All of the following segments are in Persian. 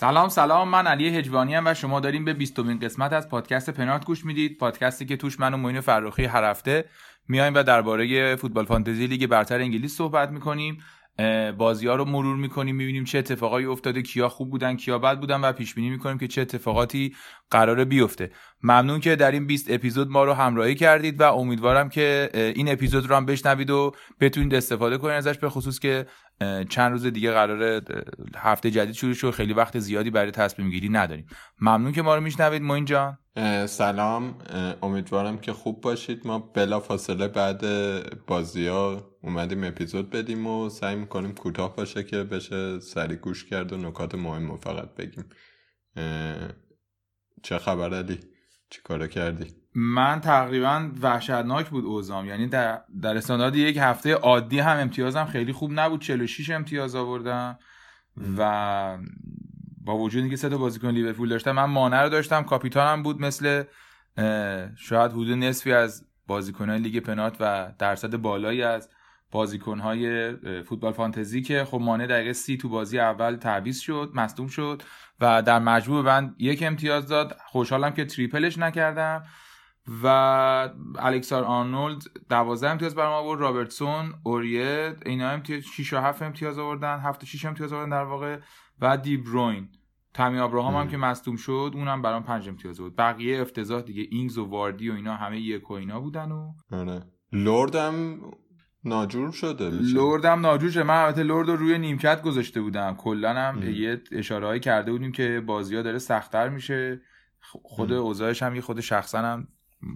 سلام سلام. من علی هجوانی و شما داریم به 20 قسمت از پادکست پنارت گوش می‌دید. پادکستی که توش من و معین فرخی هر هفته میایم و درباره فوتبال فانتزی لیگ برتر انگلیس صحبت می‌کنیم. بازی ها رو مرور می‌کنیم می‌بینیم چه اتفاقایی افتاده کیا خوب بودن کیا بد بودن و پیش بینی می‌کنیم که چه اتفاقاتی قراره بیفته. ممنون که در این 20 اپیزود ما رو همراهی کردید و امیدوارم که این اپیزود رو هم بشنوید و بتونید استفاده کنید ازش به خصوص که چند روز دیگه قراره هفته جدید شروع شد خیلی وقت زیادی برای تصمیم گیری نداریم. ممنون که ما رو میشنوید. موین جان. سلام. امیدوارم که خوب باشید. ما بلا فاصله بعد بازی ها اومدیم اپیزود بدیم و سعی می‌کنیم کوتاه باشه که بشه سری گوش کرد و نکات مهم رو فقط بگیم. چه خبر علی؟ چی کارو کردی؟ من تقریبا وحشتناک بود اوزام یعنی در, در استاندارد یک هفته عادی هم امتیازم خیلی خوب نبود. 46 امتیاز آوردم و با وجود اینکه سه تا بازیکن لیورپول داشتم من مانه رو داشتم. کاپیتانم بود مثل شاید حدود نصفی از بازیکنهای لیگ پنات و درصد بالایی از بازیکنهای فوتبال فانتزی که خب مانه دقیقه سی تو بازی اول تعویض شد مصدوم شد و در مجموع من یک امتیاز داد. خوشحالم که triple ش نکردم و الکساندر آرنولد 12 امتیاز برام آورد رابرتسون اوریه اینا امتیاز 6 و 7 امتیاز آوردن 7 و 6 امتیاز آوردن در واقع و دی بروین. تامی ابراهام هم که مصدوم شد اونم برام 5 امتیاز بود. بقیه افتضاح دیگه اینگز و واردی و اینا همه یک و اینا بودن و آره. لردم ناجور شده لردم ناجور شده. من البته لرد رو روی نیمکت گذاشته بودم. کلا هم یه اشاره کرده بودیم که بازی ها داره سختتر میشه. خود اوضاعش هم یه خود شخصا هم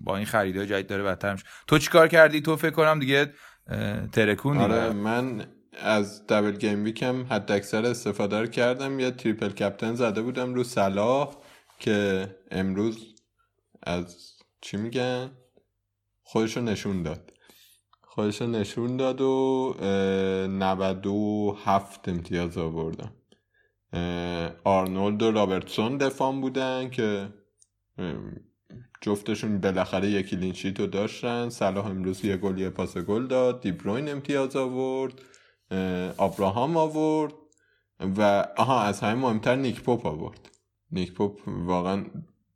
با این خریدای جدید داره بدتر میشه. تو چیکار کردی؟ تو فکر کنم دیگه ترکون آره من از double gameweek م حد اکثر استفاده رو کردم. یه triple captain زده بودم رو صلاح که امروز از چی میگن؟ خودشو نشون داد. خودشو نشون داد و 97 امتیاز آوردم. آرنولد و رابرتسون دفام بودن که جفتشون بالاخره یه clean sheet رو داشتن. صلاح امروز یه گل یه پاس گل داد. دیبروین امتیاز آورد. آبراهام آورد و آها از همه مهمتر نیک پاپ آورد. نیک پاپ واقعا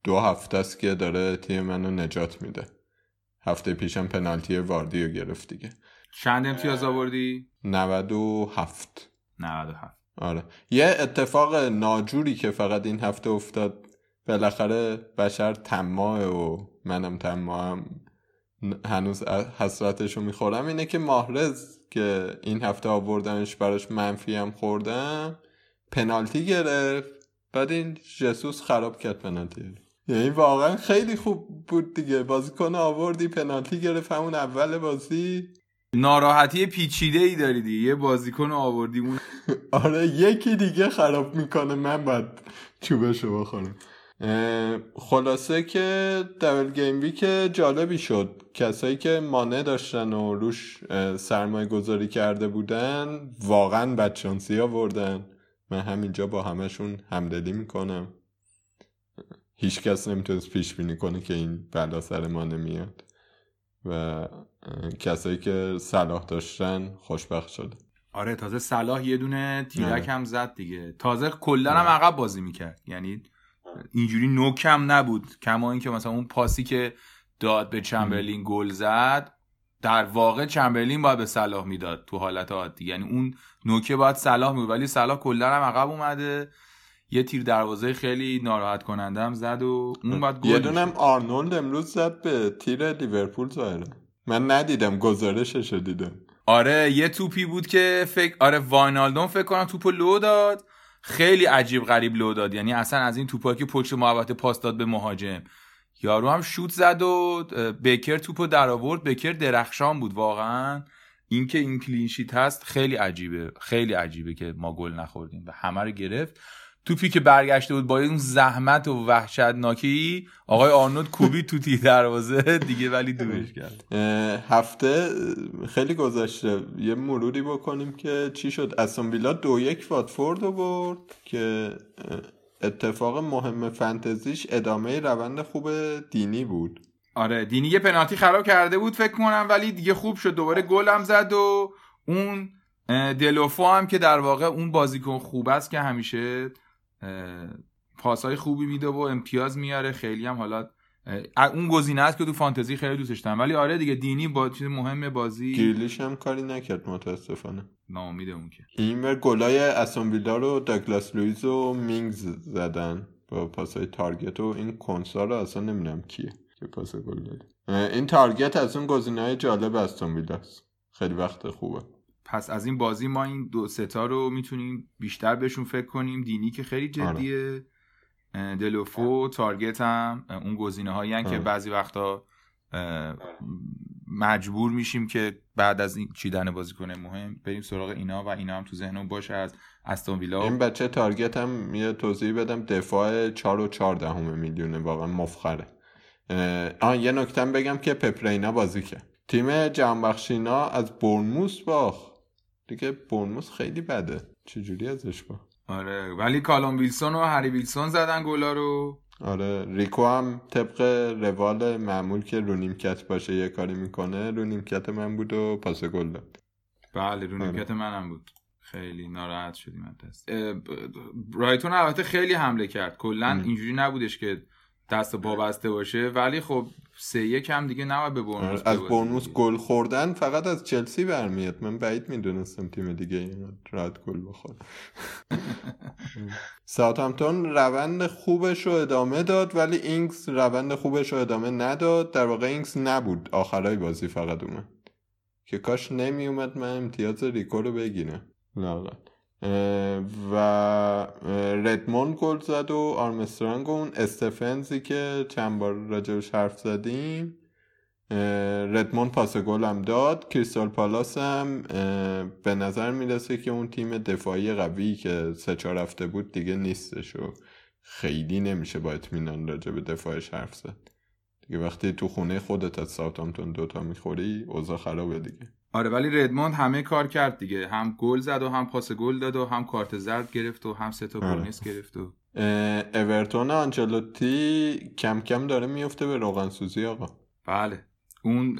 دو هفته است که داره تیم منو نجات میده. هفته پیشم پنالتی واردی رو گرفت دیگه. چند امتیاز آوردی؟ 97 97 آره. یه اتفاق ناجوری که فقط این هفته افتاد بالاخره بشر تماه و منم تماهم هنوز حسرتشو می‌خورم اینه که ماهرز که این هفته آوردمش براش منفی هم خوردم پنالتی گرفت. بعد این جسوس خراب کرد پنالتی. یعنی واقعا خیلی خوب بود دیگه. بازیکن آوردی پنالتی گرفت. همون اول بازی. ناراحتی پیچیده ای داری دیگه. یه بازیکن آوردی اون آره یکی دیگه خراب می‌کنه. من باید چوبشو بخورم. خلاصه که دبل گیم ویک جالبی شد. کسایی که مانع داشتن و روش سرمایه گذاری کرده بودن واقعا بدشانسی آوردن. من همینجا با همشون همدلی می‌کنم. هیچ کس نمی‌تونست پیش بینی کنه که این بلا سر ما نمیاد و کسایی که صلاح داشتن خوشبخت شده آره تازه صلاح یه دونه تیرک هم زد دیگه. تازه کلا هم عقب بازی می‌کرد. یعنی اینجوری نوکم نبود. کما اینکه مثلا اون پاسی که داد به چمبرلین گل زد در واقع چمبرلین باید به صلاح می‌داد تو حالت عادی. یعنی اون نوکه باید صلاح می‌داد ولی صلاح کلا هم عقب اومده. یه تیر دروازه خیلی ناراحت کننده هم زد و اون بعد گل یه دونم آرنولد امروز زد به تیر لیورپول ظاهره من ندیدم گزارشش رو دیدم. آره یه توپی بود که فکر آره واینالدون فکر کنم توپو لو داد. خیلی عجیب غریب لو داد. یعنی اصلا از این توپایی که پشت محوطه پاس داد به مهاجم. یارو هم شوت زد و بکر توپو در آورد. بکر درخشان بود واقعا. اینکه این clean sheet هست خیلی عجیبه. خیلی عجیبه که ما گل نخوردیم و همه رو گرفت. توپی که برگشته بود با اون زحمت و وحشتناکی آقای آرنولد کوبید تو تیر دروازه دیگه ولی دورش کرد. هفته خیلی گذشته. یه مروری بکنیم که چی شد؟ استون ویلا دو یک واتفورد رو برد که اتفاق مهم فنتزیش ادامه روند خوب دینی بود. آره دینی یه پنالتی خراب کرده بود فکر کنم ولی دیگه خوب شد. دوباره گل هم زد و اون دلوفئو هم که در واقع اون بازیکن خوب است که همیشه پاسای خوبی میده و امتیاز میاره. خیلی هم حالا اون گزینه است که تو فانتزی خیلی دوستش دارم. ولی آره دیگه دینی با چیز مهم بازی. گریلیش هم کاری نکرد متاسفانه. ناامید اون که. این گلای استون ویلا رو داگلاس لویز و مینگز زدن با پاسای تارگت و این کنسا رو اصلا نمی‌دونم کیه که پاس گل داده. این تارگت از اون گزینه های جالب استون ویلاست. خیلی وقت خوبه. پس از این بازی ما این دو ستا رو می‌تونیم بیشتر بهشون فکر کنیم. دینی که خیلی جدیه. اه، دلوفو تارگت هم اون گزینه هایی که آره. بعضی وقتا مجبور میشیم که بعد از این چیدن بازیکن مهم بریم سراغ اینا و اینا هم تو ذهنمون باشه. از استون ویلا. این بچه تارگت هم یه توضیح بدم. دفاع 4 و 4 دهم میلیونه. واقعا مفخره. آه یه نکته بگم که پپرینا بازی کرد. تیم جنبخشینا از برنموس باخت. دیگه برنموس خیلی بده. چجوری ازش با؟ آره ولی کالوم ویلسون و هری ویلسون زدن گلا رو. آره ریکو هم طبق روال معمول که رو نیمکت باشه یه کاری می‌کنه رو نیمکت من بود و پاس گل داد. بله رو آره. منم بود. خیلی ناراحت شدیم از برایتون البته خیلی حمله کرد. کلا. اینجوری نبودش که دست و پا بسته باشه. ولی خب سه یک هم دیگه نباید به بورنموث آره، از دیگه. گل خوردن فقط از چلسی برمیاد. من بعید می‌دونستم تیم دیگه راحت گل بخوره. ساوثهامپتون روند خوبش رو ادامه داد ولی اینگز روند خوبش رو ادامه نداد. در واقع اینگز نبود. آخرای بازی فقط اومد. که کاش نمی اومد من امتیاز ریکو رو بگیرم. لااقل. و ردموند گل زد و آرمسترانگ و اون استفنزی که چند بار راجبش حرف زدیم ردموند پاس گل هم داد. کریستال پالاس هم به نظر می‌رسه که اون تیم دفاعی قوی که سه چهار هفته بود دیگه نیستش و خیلی نمیشه با اطمینان راجع به دفاعش حرف زد. دیگه وقتی تو خونه خودت از ساوثهامپتون دوتا می‌خوری اوضاع خرابه دیگه. آره ولی ردموند همه کار کرد دیگه. هم گل زد و هم پاس گل داد و هم کارت زرد گرفت و هم سه تا آره. بونس گرفت و اورتون آنچلوتی کم کم داره میفته به روغن سوزی آقا. بله. اون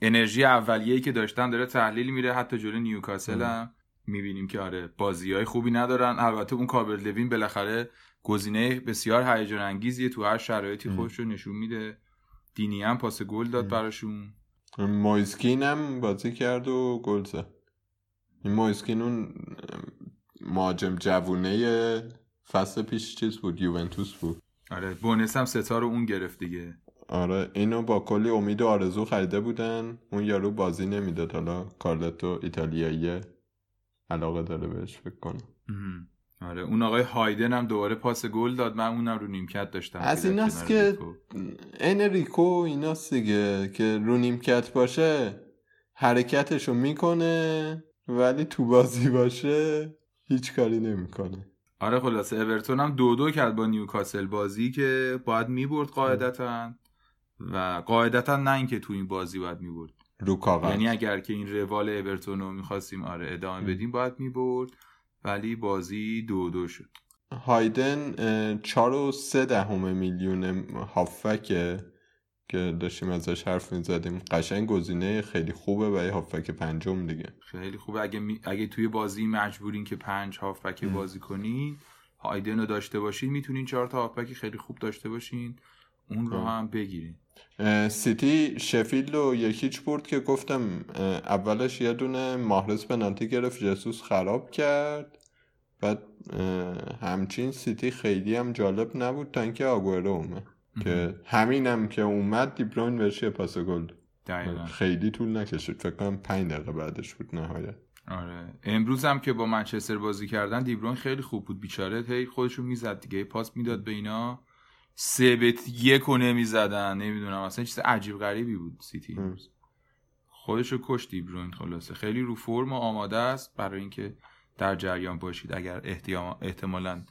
انرژی اولیه‌ای که داشتن داره تحلیل میره. حتی جلو نیوکاسل هم می‌بینیم که آره بازی های خوبی ندارن. البته اون کاربرت لوین بالاخره گزینه بسیار هیجان انگیزیه تو هر شرایطی. خودش رو نشون میده. دینی هم پاس گل داد. براشون. مویسکین هم بازی کرد و گل زد. این مویسکین اون مهاجم جوونه فصل پیش چیز بود یوونتوس بود. آره بونس هم ستا رو اون گرفت دیگه. آره اینو با کلی امید و آرزو خریده بودن. اون یارو بازی نمی‌داد حالا کارلتو ایتالیاییه علاقه داره بهش فکر کنم. آره اون آقای هایدن هم دوباره پاس گل داد. من اونم رو نیمکت داشتم از ایناست که ریکو. این ریکو ایناست دیگه که رو نیمکت باشه حرکتشو می‌کنه ولی تو بازی باشه هیچ کاری نمی‌کنه. آره خلاصه اورتون هم دو دو کرد با نیوکاسل بازی که باید می‌برد قاعدتا. و قاعدتا نه اینکه تو این بازی باید می‌برد. رو کاغذ. یعنی اگر که این روال اورتون رو می‌خواستیم آره ادامه ام. بدیم باید می‌برد. ولی بازی دو دو شد. هایدن چار و سه دهم میلیون هافکه که داشتیم ازش حرف می‌زدیم. قشنگ گزینه خیلی خوبه یه هافک پنجم دیگه. خیلی خوبه. اگه, می... اگه توی بازی مجبورین که پنج هافبک ام. بازی کنین هایدن رو داشته باشین. می‌تونین چهار تا هافبک خیلی خوب داشته باشین. اون رو ام. هم بگیرین اه، سیتی شفیلد رو یکیچ برد که گفتم اولش یه دونه ماهرس پنالتی گرفت جسوس خراب کرد. بعد همچین سیتی خیلی هم جالب نبود تا اینکه آگوئرو اومد. که همینم که اومد دیبروین بهش یه پاس گل. خیلی طول نکشید. فکر کنم پنج دقیقه بعدش بود نهایت. آره. امروز هم که با منچستر بازی کردن دیبروین خیلی خوب بود. بیچاره هی خودشون می‌زد دیگه. پاس می‌داد به اینا. سه به یک رو نمی‌زدن نمی‌دونم اصلا چیز عجیب غریبی بود سیتی ام. امروز. خودشو کشت دیبروین خلاصه. خیلی رو فرم و آماده است برای اینکه در جریان باشید. اگر احتمالا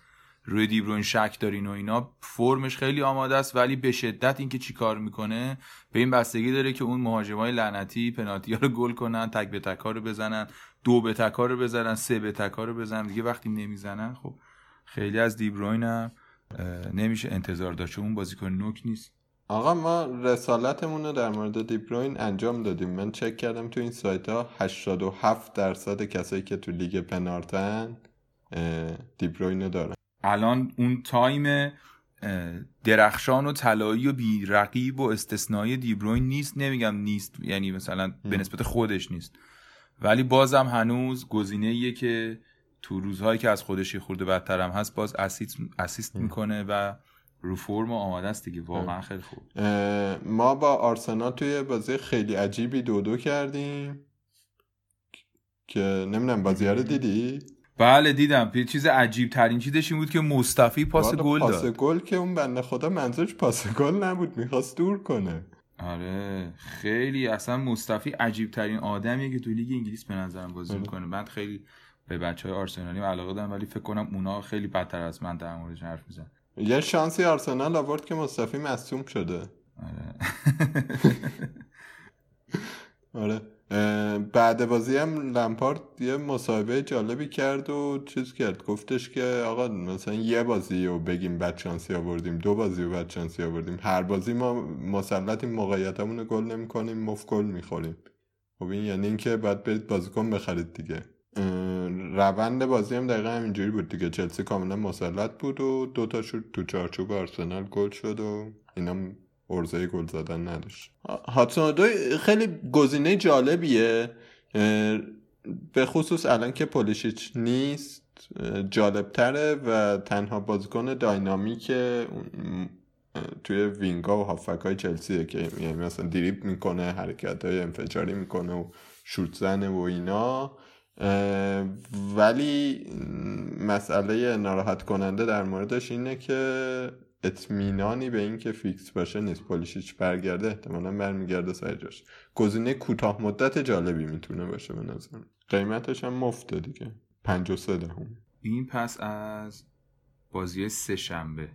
روی دیبروین شک دارین و اینا فرمش خیلی آماده است ولی به شدت اینکه چیکار می‌کنه به این بستگی داره که اون مهاجمای لعنتی پنالتی ها رو گل کنن تک به تک ها رو بزنن دو به تک ها رو بزنن سه به تک ها رو بزنن. دیگه وقتی نمی‌زنن خب خیلی از دیبروین هم نمیشه انتظار داشت چون اون بازیکن نوک نیست. آقا ما رسالتمون رو در مورد دیبروین انجام دادیم. من چک کردم تو این سایت ها 87 درصد کسایی که تو لیگ پنارتن دیبروین رو دارن. الان اون تایم درخشان و طلایی و بیرقیب و استثنایی دیبروین نیست. نمیگم نیست یعنی مثلا به نسبت خودش نیست. ولی بازم هنوز گزینه که تو روزهایی که از خودش یه خورده بدتر هم هست باز assist, assist می‌کنه و رو فرم آماده است دیگه. واقعا خیلی خوب. ما با آرسنال توی بازی خیلی عجیبی دو دو کردیم. که نمی‌دونم بازی رو دیدی؟ بله دیدم. چیز عجیب ترین چیزش این بود که مصطفی پاس گل پاس داد. گل که اون بنده خدا منظورش پاس گل نبود می‌خواست دور کنه. آره خیلی اصلا مصطفی عجیب ترین آدمیه که تو لیگ انگلیس به نظرم بازی آره. می‌کنه. من خیلی به بچه های آرسنالی علاقه دارم ولی فکر کنم اونا خیلی بدتر از من در موردش حرف میزن یه شانسی آرسنال آورد که مصطفی مصوم شده. آره. آره. بعد بازی هم لمپارد یه مصاحبه جالبی کرد و چیز کرد. گفتش که آقا مثلا یه بازی رو بگیم بد شانسی آوردیم دو بازی رو بد شانسی آوردیم. هر بازی ما مسلطیم موقعیتمون رو گل نمی‌کنیم مفت گل می‌خوریم. خب این یعنی اینکه باید برید بازیکن بخرید دیگه. روند بازی هم دقیقا همینجوری بود دیگه. چلسی کاملا مسلط بود و دو تا شد تو چارچوب آرسنال گل شد و اینا ارزه گل زدن نداشت. هاتسون دوی خیلی گزینه جالبیه. به خصوص الان که پولیشیچ نیست جالبتره و تنها بازیکن داینامیک توی وینگا و هافک های چلسیه که یعنی مثلا دریب می‌کنه حرکت های انفجاری می‌کنه و شوت زنه و اینا. ولی مسئله ناراحت کننده در موردش اینه که اطمینانی به این که فیکس باشه نیست. پولیشیچ برگرده احتمالا برمیگرده سر جاش. گزینه کوتاه مدت جالبی می‌تونه باشه به نظر قیمتش هم مفته دیگه. 53 دهم. این پس از بازی سه شنبه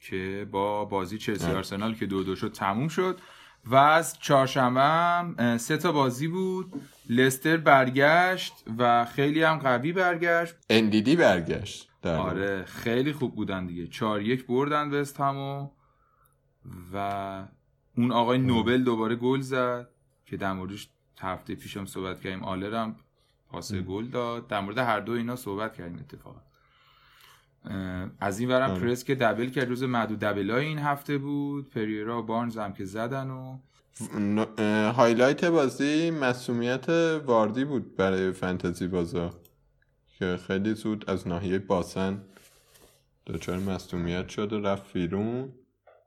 که با بازی چلسی. آرسنال که دو دو شد تموم شد. و از چهارشنبه سه تا بازی بود. لستر برگشت و خیلی هم قوی برگشت. اندیدی برگشت واقع. آره خیلی خوب بودن دیگه. چهار یک بردن وست همو و اون آقای نوبل دوباره گل زد که در موردش هفته پیشم صحبت کردیم. آلر هم پاس گل داد. در مورد هر دو اینا صحبت کردیم اتفاقا. از این ورم آره. پرس که double کرد. جزو معدود double ای این هفته بود. پریرا و بارنز هم که زدن و highlight بازی مسئولیت واردی بود برای فنتزی بازا که خیلی زود از ناحیه باسن دچار مصومیت شد و رفت بیرون.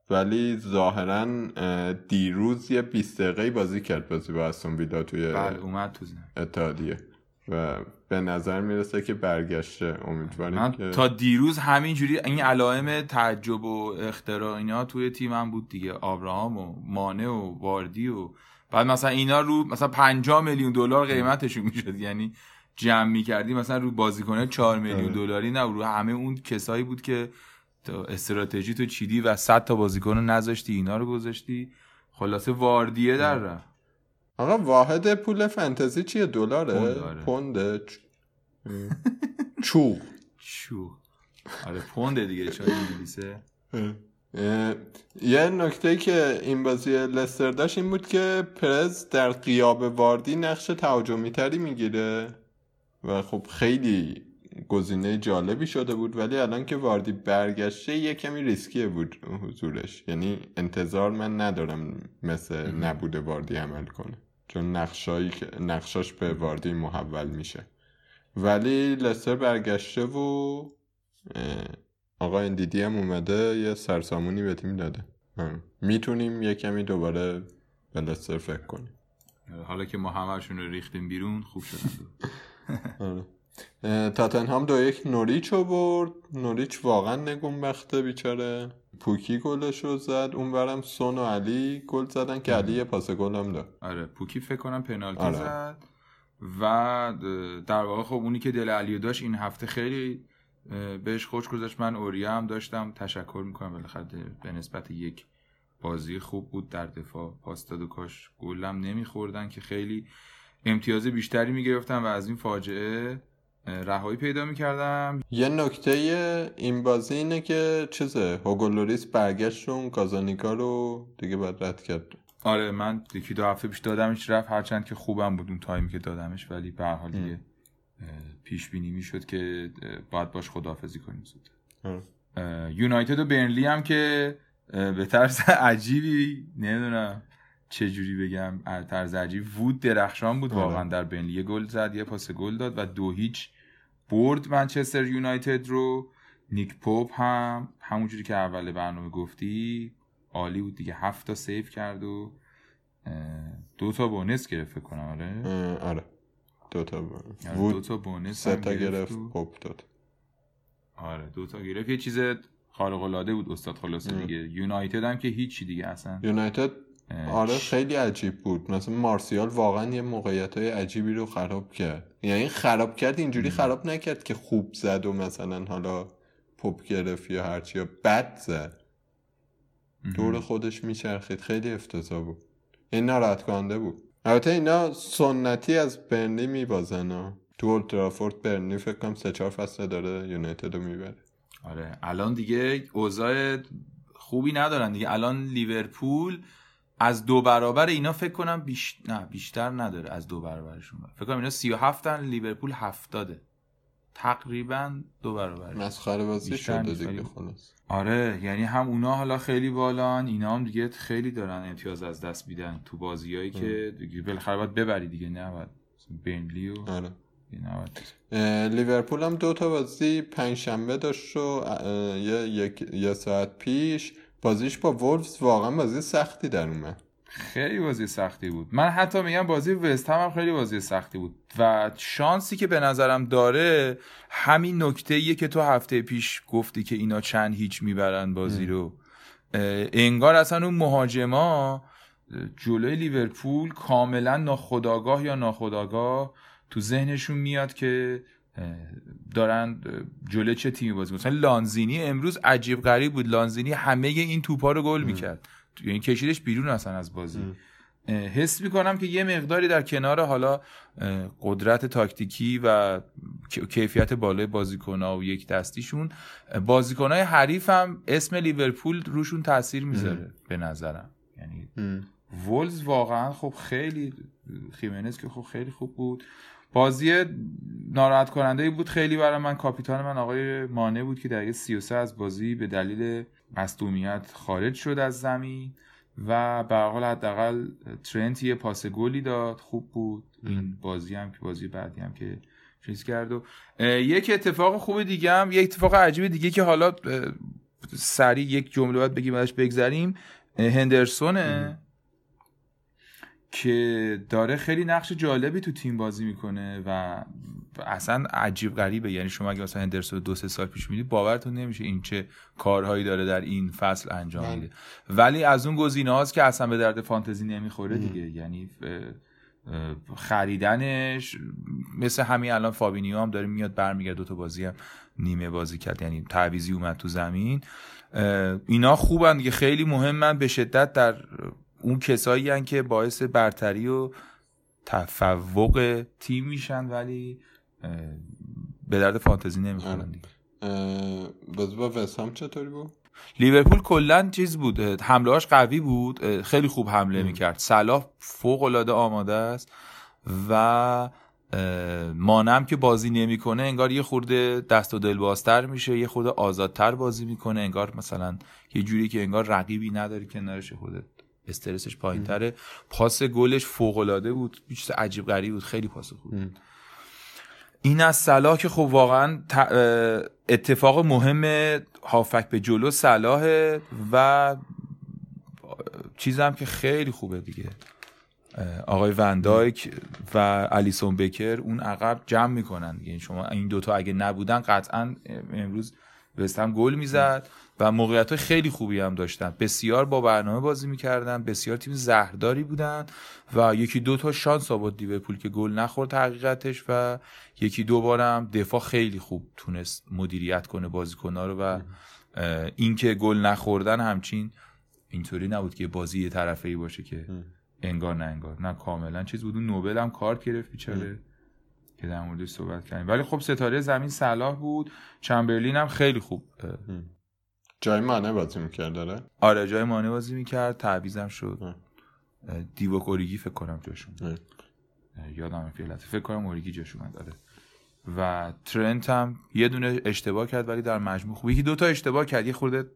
ولی ظاهرا اه، دیروز یه 20 دقیقه بازی کرد بازی با استون ویلا توی بله اومد تو زن اتحادیه و به نظر می‌رسه که برگشته. امیدواریم من که تا دیروز همینجوری این علائم تعجب و اختراع اینا توی تیمم بود دیگه. آبراهام و مانه و واردی و بعد مثلا اینا رو مثلا 50 میلیون دلار قیمتشون می‌شد. یعنی جمع می‌کردی مثلا رو بازیکنه 4 میلیون آره. دلاری نه رو همه اون کسایی بود که استراتژی تو چیدی و 100 تا بازیکن رو نذاشتی اینا رو گذاشتی. خلاصه واردیه در رفت. آقا واحد پول فنتزی چیه؟ دلاره؟ پوند، آره. پونده؟ چ- چوغ چو. آره پونده دیگه چون انگلیسه. یه نکته که این بازی لستر داشت این بود که پرز در قیاب واردی نقش تهاجمی تری می‌گیره و خب خیلی گزینه جالبی شده بود ولی الان که واردی برگشته یه کمی ریسکیه بود حضورش. یعنی انتظار من ندارم مثل نبوده واردی عمل کنه. چون نقشایی نقشاش به واردی محول میشه. ولی لستر برگشته و آقا اندیدی هم اومده یه سرسامونی به تیم داده. آه. می‌تونیم یه کمی دوباره به لستر فکر کنیم. حالا که ما همه‌شون رو ریختیم بیرون خوب شدن آره. تاتنهام دو یک نوریچ رو برد. نوریچ واقعا نگونبخته بیچاره. پوکی گلش رو زد اون برم سون و علی گل زدن که علی یه پاس گل هم داد. آره پوکی فکر کنم پنالتی آره. زد و در واقع خب اونی که دل علیو داشت این هفته خیلی بهش خوش گذاشت من اوریا هم داشتم. تشکر می‌کنم. بالاخره به نسبت یک بازی خوب بود. در دفاع پاس داد و کاش گلم نمیخوردن که خیلی امتیاز بیشتری می‌گرفتم و از این فاجعه رهایی پیدا می‌کردم. یه نکته این بازی اینه که چیزه هوگولوریس برگشت اون کازانیکا رو دیگه باید رد کرد. آره من یکی دو هفته پیش دادمش رفت هرچند که خوبم بود اون تایمی که دادمش ولی به هر حال دیگه پیش بینی می‌شد که باید باش خداحافظی کنیم زود. یونایتد و برنلی هم که به طرز عجیبی نمی‌دونم. چه جوری بگم اه، طرز عجیب وود درخشان بود آره. واقعا در برنلی یه گل زد یه پاس گل داد و دو هیچ برد منچستر یونایتد رو. نیک پاپ هم همونجوری که اول برنامه گفتی عالی بود دیگه. هفت تا سیف کرد و دو تا بونس گرفت فکر کنم آره؟ آره. دوتا بود آره، دو تا بونس سه تا گرفت و- پاپ داد آره دو تا گرفت. یه چیز خارق العاده بود استاد خلاصه. دیگه. یونایتد هم که هیچی دیگه اصلا. یونایتد آره خیلی عجیب بود. مثلا مارسیال واقعا یه موقعیت های عجیبی رو خراب کرد. یعنی خراب کرد اینجوری خراب نکرد که خوب زد و مثلا حالا پاپ گرفت یا هرچی یا بد زد. دور خودش میچرخید. خیلی افتضاح بود. این ناراحت کننده بود. البته اینا سنتی از برنلی میبازن ها. تو اولترافورد برنلی فکر کنم سه چهار فصل داره یونایتد رو می‌بره. آره. الان دیگه اوضاع خوبی ندارن دیگه. الان لیورپول از دو برابر اینا فکر کنم بیش... نه بیشتر نداره از دو برابرشون فکر کنم اینا 37 ان لیورپول 70 تقریبا دو برابر مسخره بازی شده دیگه خلاص. آره یعنی هم اونا حالا خیلی بالان اینا هم دیگه خیلی دارن امتیاز از دست میدن تو بازیایی که دیگه بالاخره باید ببری دیگه نه باید. بینلی و آره. لیورپول هم دو تا بازی پنجشنبه داشت و یه, یک- یه ساعت پیش بازیش با وولفز واقعا بازی سختی در اومد. خیلی بازی سختی بود. من حتی میگم بازی وست هم, هم خیلی بازی سختی بود. و شانسی که به نظرم داره همین نکته ایه که تو هفته پیش گفتی که اینا چند هیچ می‌برن بازی رو. انگار اصلا اون مهاجما جلوی لیورپول کاملا ناخداگاه یا ناخداگاه تو ذهنشون میاد که دارن اه، جلوی چه تیمی بازی مثلا لانزینی امروز عجیب غریب بود. لانزینی همه این توپا رو گل می‌کرد. یعنی کشیدش بیرون اصلا از بازی. حس می‌کنم که یه مقداری در کنار حالا قدرت تاکتیکی و کی- کیفیت بالای بازیکنها و یک دستیشون بازیکنهای حریف هم اسم لیورپول روشون تاثیر می‌ذاره به نظرم. یعنی وولز واقعا خب خیلی خیمنز که خب خیلی خوب بود. بازی ناراحت کننده بود. خیلی برای من کاپیتان من آقای مانه بود که دقیقه 33 از بازی به دلیل مصدومیت خارج شد از زمین و به حال حداقل ترنت یه پاس گلی داد. خوب بود. این بازی هم که بازی بعدی هم که چیز کرد و یک اتفاق خوب دیگه هم یک اتفاق عجیب دیگه که حالا سریع یک جمله باید بگیم ازش بگذریم. هندرسونه. که داره خیلی نقش جالبی تو تیم بازی می‌کنه و اصلا عجیب غریبه. یعنی شما اگه مثلا هندرسون دو سه سال پیش می‌دید باورتون نمیشه این چه کارهایی داره در این فصل انجام بله. میده. ولی از اون گزینه هاست که اصلا به درد فانتزی نمی‌خوره دیگه. یعنی اه، اه، خریدنش مثل همین الان فابینیو هم داره میاد برمیگرده دو تا بازی هم نیمه بازی کرد. یعنی تعویزی اومد تو زمین. اینا خوبن دیگه. خیلی مهمن به شدت در اون کسایی هن که باعث برتری و تفوق تیم میشن ولی به درد فانتزی نمی‌خورن آره. دیگه. بازی با وسام چطوری بود؟ لیورپول کلا چیز بود حملهاش قوی بود خیلی خوب حمله می‌کرد. صلاح فوق العاده آماده است و مانم که بازی نمی‌کنه انگار یه خورده دست و دل بازتر میشه یه خورده آزادتر بازی می‌کنه انگار مثلا یه جوری که انگار رقیبی نداری کنارش خودت استرسش پایین تره پاس گلش فوق العاده بود. چیز عجیب غریب بود. خیلی پاس خوب بود. این از صلاح که خب واقعا اتفاق مهم هافک به جلو صلاحه و چیزم که خیلی خوبه دیگه. آقای وندایک و الیسون بکر اون عقب جمع می‌کنن دیگه. شما این دوتا اگه نبودن قطعا امروز وست هم گل می‌زد. و موقعیت های خیلی خوبی هم داشتن. بسیار با برنامه بازی می‌کردن بسیار تیم زهرداری بودن و یکی دو تا شانس آورد لیورپول که گل نخورد حقیقتش و یکی دو بارم دفاع خیلی خوب تونست مدیریت کنه بازیکن‌ها رو و اینکه گل نخوردن همچین اینطوری نبود که بازی یه طرفه ای باشه که انگار نه انگار. نه کاملا چیز بود. اون نوبل هم کارت گرفت بیچاره که در موردش صحبت کردیم. ولی خب ستاره زمین صلاح بود. چمبرلین هم خیلی خوب جای مانه بازی می‌کرد داره آره جای مانع بازی می‌کرد تعویزم شد. دیوک اوریگی فکر کنم جاشون یادم فعلا فکر کنم اوریگی جاش اومد آره. و ترنت هم یه دونه اشتباه کرد ولی در مجموع خوب. یکی دوتا اشتباه کرد. یه خورده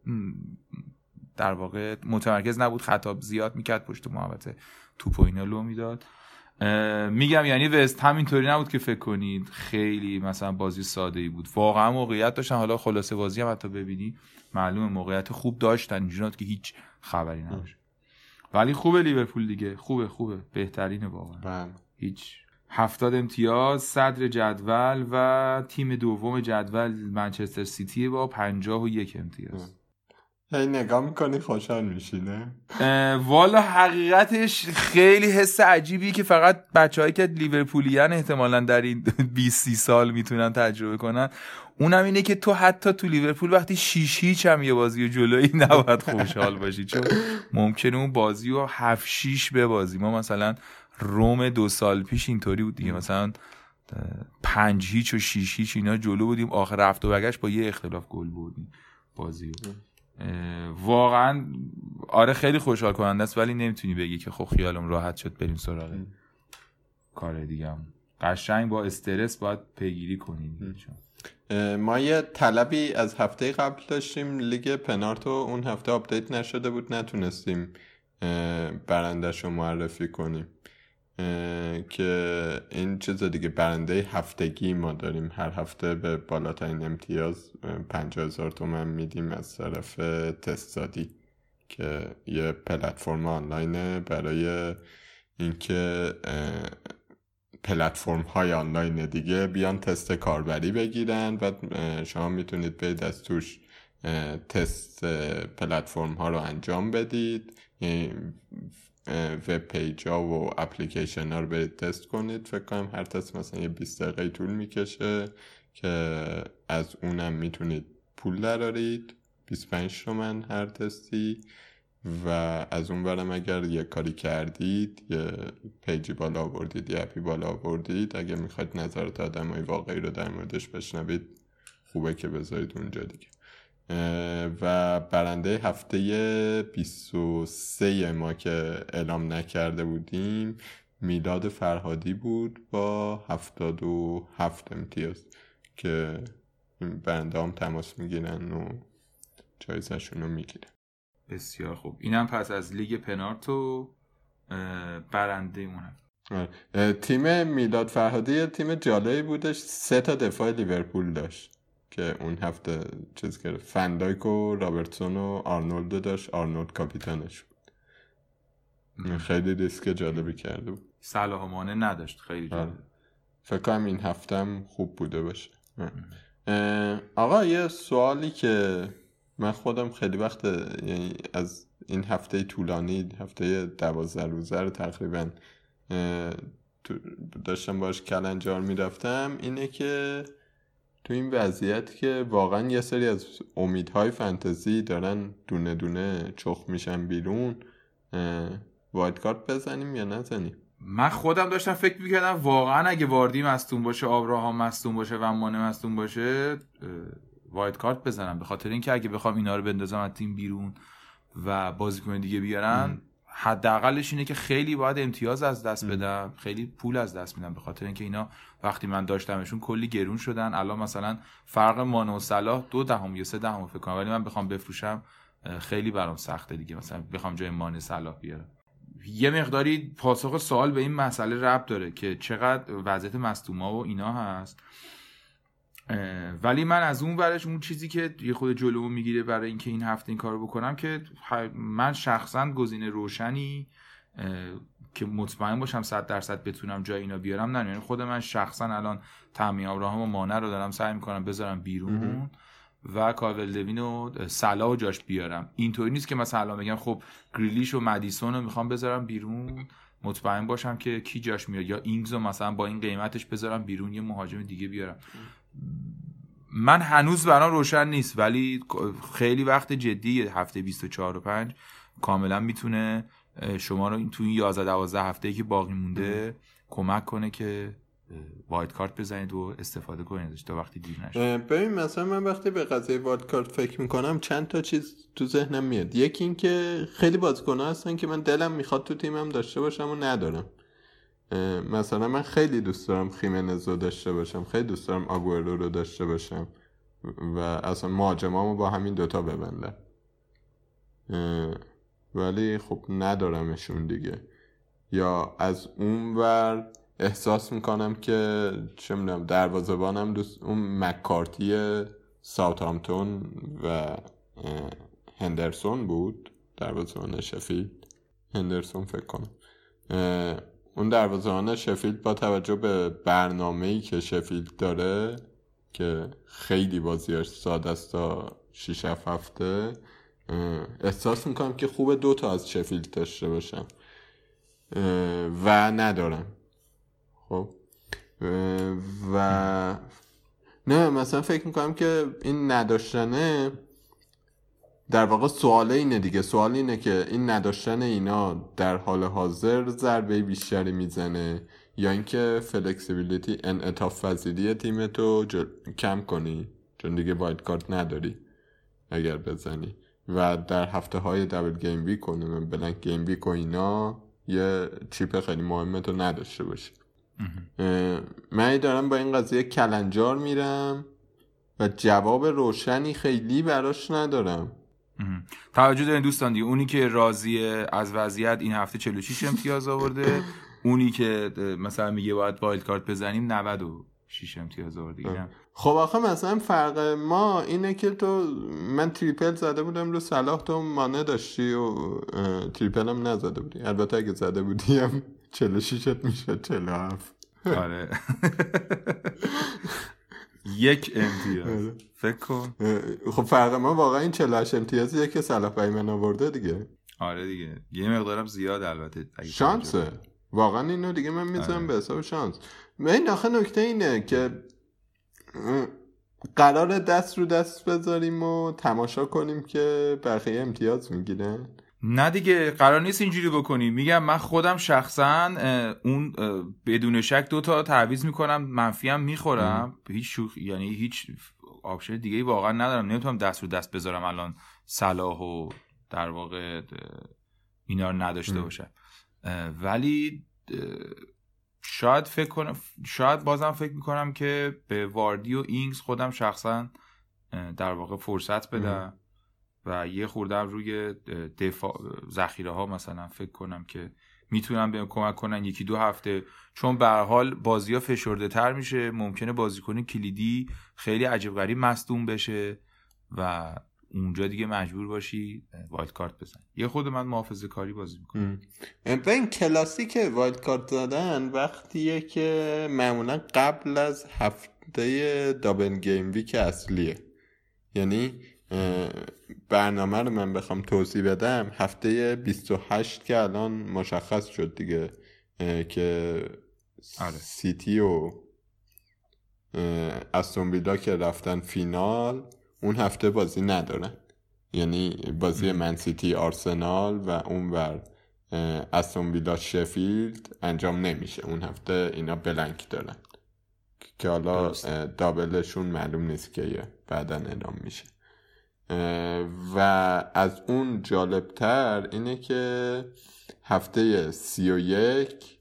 در واقع متمرکز نبود. خطا زیاد می‌کرد پشت محوطه توپ و اینا لو می‌داد. میگم یعنی وست همینطوری نبود که فکر کنید خیلی مثلا بازی ساده ای بود. واقعا موقعیت داشتن. حالا خلاصه بازی هم حتی ببینی. معلومه موقعیت خوب داشتن اینجوری نبود که هیچ خبری نباشه. ولی خوبه لیورپول دیگه. خوبه خوبه. بهترینه واقعا. بله. هیچ. هفتاد امتیاز صدر جدول و تیم دوم جدول منچستر سیتی با پنجاه و یک امتیاز. هی نگاه می‌کنی خوشحال میشی نه والا حقیقتش خیلی حس عجیبیه که فقط بچههایی که لیورپولیان احتمالا در این 20 سال می‌تونن تجربه کنن اونم اینه که تو حتی تو لیورپول وقتی شیش هیچ هم یه بازی و جلویی نباید خوشحال باشی چون ممکنه اون بازی رو هفت شیش ببازی ما مثلا روم دو سال پیش اینطوری بود دیگه مثلا پنج هیچ و شیش هیچ اینا جلو بودیم آخر رفت و برگشت با یه اختلاف گل بردیم بازی. واقعا آره خیلی خوشحال کننده است ولی نمی‌تونی بگی که خب خیالم راحت شد بریم سراغ کار دیگه هم. قشنگ با استرس باید پیگیری کنی دیگه. چون اه، ما یه طلبی از هفته قبل داشتیم لیگ پنارتو اون هفته update نشده بود نتونستیم برندش رو معرفی کنیم. که این چیز دیگه برنده هفتگی ما داریم. هر هفته به بالاترین امتیاز پنجاه هزار تومن میدیم از طرف تستادی که یه پلتفرم آنلاینه. برای اینکه پلتفرم های آنلاین دیگه بیان تست کاربری بگیرن و شما می‌تونید برید از توش تست پلتفرم ها رو انجام بدید. web page ها و اپلیکیشن ها رو برید تست کنید. فکر کنم هر تست مثلا یه 20 دقیقه طول می‌کشه که از اونم می‌تونید پول درارید 25 تومن هر تستی و از اون ورم اگر یه کاری کردید یه page ی بالا آوردید یه app ی بالا آوردید اگه می‌خواید نظرات آدم های واقعی رو در موردش بشنوید خوبه که بذارید اونجا دیگه. و برنده هفته 23 ما که اعلام نکرده بودیم میلاد فرهادی بود با 77 امتیاز که این برنده هم تماس می‌گیرن و جایزشون رو می‌گیرن بسیار خوب اینم پس از لیگ پنارتو اه، برنده اون. آره. تیم میلاد فرهادی تیم جالبی بودش سه تا دفاع لیورپول داشت که اون هفته چیز کرد. فندایک و رابرتسون و آرنولد داشت. آرنولد کاپیتانش بود. خیلی ریسک جالبی کرده بود. صلاح مانع نداشت. خیلی آره. جالب فکر کنم این هفتم خوب بوده باشه. آقا یه سوالی که من خودم خیلی وقت یعنی از این هفته طولانی هفته دوازده روزه رو تقریبا داشتم باش کلنجار می‌رفتم اینه که تو این وضعیت که واقعا یه سری از امیدهای فانتزی دارن دونه دونه چخ میشن بیرون wildcard بزنیم یا نزنیم؟ من خودم داشتم فکر می‌کردم واقعا اگه واردی مصدوم باشه آبراهام مصدوم باشه و مانه مصدوم باشه wildcard بزنم. به خاطر اینکه اگه بخوام اینا رو بندازم از تیم بیرون و بازیکن دیگه بیارن حداقلش اینه که خیلی باید امتیاز از دست بدم. خیلی پول از دست میدم به خاطر اینکه اینا وقتی من داشتمشون کلی گرون شدن. الان مثلا فرق مانه و صلاح دو دهم یا سه دهم فکر کنم. ولی من بخوام بفروشم خیلی برام سخته دیگه. مثلا بخوام جای مانه صلاح بیارم. یه مقداری پاسخ سوال به این مسئله ربط داره که چقدر وضعیت مصدوما و اینا هست. ولی من از اون ورش اون چیزی که یه خود جلو می‌گیره برای اینکه این هفته این کارو بکنم که من شخصا گزینه روشنی که مطمئن باشم صد درصد بتونم جای اینا بیارم نه. یعنی خود من شخصا الان تامی ابراهام و مانع رو دارم سعی می‌کنم بذارم بیرون و کاول دوین و سلا و جاش بیارم. اینطوری نیست که مثلا بگم خب گریلیش و مدیسون رو می‌خوام بذارم بیرون. مطمئن باشم که کی جاش میاد. یا اینگز رو مثلا با این قیمتش بذارم بیرون یه مهاجم دیگه بیارم. من هنوز برام روشن نیست ولی خیلی وقت جدی هفته 24 و 5 کاملا می‌تونه شما رو تو این 11 12 هفته که باقی مونده کمک کنه که وایت کارت بزنید و استفاده کنید. تا وقتی دیر نشه. ببین مثلا من وقتی به قضیه وایت کارت فکر می‌کنم چند تا چیز تو ذهنم میاد. یکی این که خیلی بازیکن‌ها هستن که من دلم می‌خواد تو تیمم داشته باشم و ندارم. مثلا من خیلی دوست دارم خیمنز رو داشته باشم خیلی دوست دارم آگورو رو داشته باشم و اصلا مهاجمامو با همین دوتا ببندم. اه، ولی خب ندارمشون دیگه. یا از اون ور احساس می‌کنم که چه می‌دونم دروازه‌بانم دوست اون مکارتی ساوثهامپتون و هندرسون بود؟ دروازه‌بان شفیلد هندرسون فکر کنم. اون دروازه‌بان شفیلد با توجه به برنامه‌ای که شفیلد داره که خیلی بازیاش ساده است تا 6 هفته احساس می‌کنم که خوبه دو تا از شفیلد داشته باشم و ندارم. خب و نه مثلا فکر می‌کنم که این نداشتنه در واقع سواله اینه دیگه. سوال اینه که این نداشتن اینا در حال حاضر ضربه بیشتری می‌زنه یا اینکه flexibility انعطاف پذیری تیمتو جل- کم کنی؟ چون دیگه wildcard نداری اگر بزنی. و در هفته های double game week و نمی‌دونم blank game week و اینا یه chip خیلی مهمه تو نداشته باشی. من دارم با این قضیه کلنجار میرم و جواب روشنی خیلی براش ندارم. توجه دارین دوستان دیگه اونی که راضیه از وضعیت این هفته 46 امتیاز آورده اونی که مثلا میگه باید wildcard بزنیم 96 امتیاز آورده. دیگه خب آخه مثلا فرق ما اینه که تو من triple زده بودم رو صلاح تو مانه داشتی و triple هم نزده بودی. البته اگه زده بودی هم 46 میشه 47 آره. یک امتیاز. آره. فکر کن. خب فرق ما واقعا این 48 امتیازیه که صلاح برای من آورده دیگه. آره دیگه. یه مقدارم زیاد البته شانسه. واقعا اینو دیگه من می‌ذارم آره. به حساب شانس. این آخه نکته اینه که قرار دست رو دست بذاریم و تماشا کنیم که بقیه امتیاز می‌گیرن. نه دیگه قرار نیست اینجوری بکنی. میگم من خودم شخصا اون بدون شک دو تا تعویض می‌کنم منفی هم می‌خورم. هیچ شوخ یعنی هیچ آپشن دیگه واقعا ندارم. نمی‌تونم دست رو دست بذارم الان صلاح و در واقع اینا رو نداشته ام. باشم. ولی شاید فکر کنم شاید بازم فکر می‌کنم که به واردی و اینگز خودم شخصا در واقع فرصت بدم. و یه خوردم روی دفاع ذخیره ها مثلا فکر کنم که می‌تونم بهم کمک کنن. یکی دو هفته. چون به حال بازی ها فشرده تر میشه. ممکنه بازیکن کلیدی خیلی عجیب غریب مصدوم بشه و اونجا دیگه مجبور باشی wildcard بزن یه خود من محافظه کاری بازی می‌کنم. به این کلاسیک wildcard زدن وقتیه که معمولا قبل از هفته double game week اصلیه. یعنی برنامه رو من بخوام توضیح بدم. هفته 28 که الان مشخص شد دیگه که آره. سیتی و استون ویلا که رفتن فینال اون هفته بازی ندارن. یعنی بازی من سیتی آرسنال و اونور اه، استون ویلا شفیلد انجام نمیشه. اون هفته اینا بلنک دارن. که حالا دابلشون معلوم نیست که بعدا اعلام میشه. و از اون جالبتر اینه که هفته سی و یک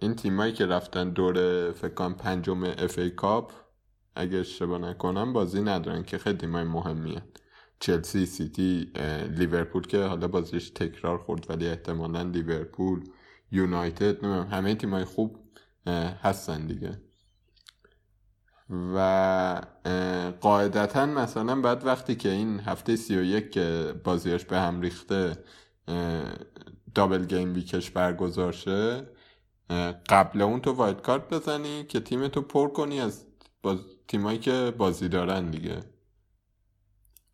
این تیمایی که رفتن دور فکر کنم پنجم FA Cup اگه اشتباه نکنم بازی ندارن که خیلی تیمای مهمی چلسی سیتی لیورپول که حالا بازیش تکرار خورد ولی احتمالا لیورپول یونایتد نمی‌دونم همه تیمای خوب هستن دیگه. و قاعدتا مثلا بعد وقتی که این هفته سی و یک که بازیاش به هم ریخته double game week ش برگزار شه قبل اون تو wildcard بزنی که تیم تو پر کنی از باز... تیمایی که بازی دارن دیگه.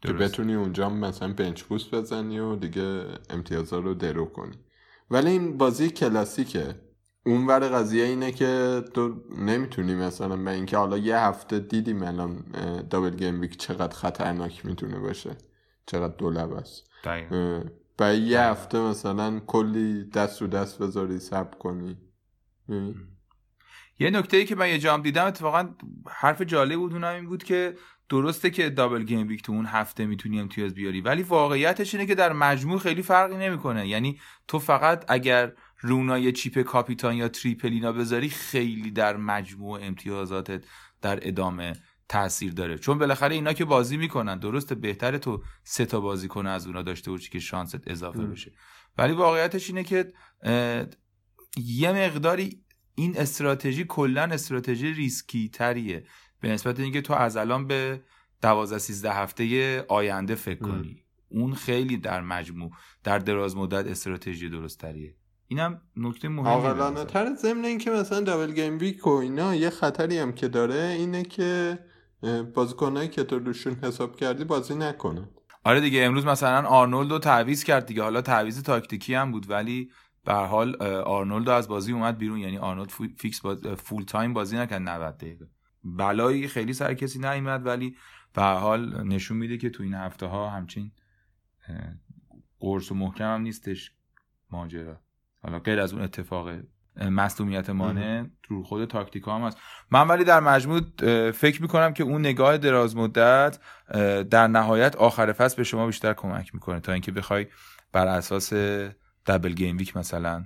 که. بتونی اونجا مثلا bench boost بزنی و دیگه امتیازا رو درو کنی. ولی این بازی کلاسیکه. اون ور قضیه اینه که تو نمی‌تونی مثلا به اینکه حالا یه هفته دیدیم الان double game week چقدر خطرناک می‌تونه باشه چقدر دولب است. برای یه هفته مثلا کلی دست رو دست بذاری سب کنی. اه. یه نکته ای که من یه جام دیدم اتفاقا حرف جالب بود اونم این بود که درسته که دابل گیم ویک تو اون هفته می‌تونی امتیاز بیاری ولی واقعیتش اینه که در مجموع خیلی فرقی نمی‌کنه. یعنی تو فقط اگر رونا یه چیپ کاپیتان یا تریپلینا بذاری خیلی در مجموع امتیازاتت در ادامه تاثیر داره. چون بالاخره اینا که بازی می‌کنن درسته بهتره تو سه تا بازی کنه از اونا داشته باشی که شانست اضافه. بشه. ولی واقعیتش اینه که یه مقداری این استراتژی کلا استراتژی ریسکی تریه به نسبت اینکه تو از الان به 12 13 هفته آینده فکر ام. کنی. اون خیلی در مجموع در دراز مدت استراتژی درست تریه اینم نکته مهمی عاقلانه تر ضمن اینکه مثلا double game week و اینا یه خطری هم که داره اینه که بازیکنایی که تو روشون حساب کردی بازی نکنن. آره دیگه امروز مثلا آرنولد رو تعویض کرد دیگه. حالا تعویض تاکتیکی هم بود ولی به حال آرنولد از بازی اومد بیرون. یعنی آرنولد fix باز... full time بازی نکرد 90 دقیقه. بلایی خیلی سر کسی نیومد ولی به حال نشون میده که تو این هفته ها همچین قرص و محکم هم نیستش ماجرا. حالا غیر از اون اتفاق اه، مصدومیت مانه رو خود تاکتیک هم هست. من ولی در مجموع فکر می‌کنم که اون نگاه دراز مدت در نهایت آخر فصل به شما بیشتر کمک می‌کنه تا اینکه بخوای بر اساس double game week مثلا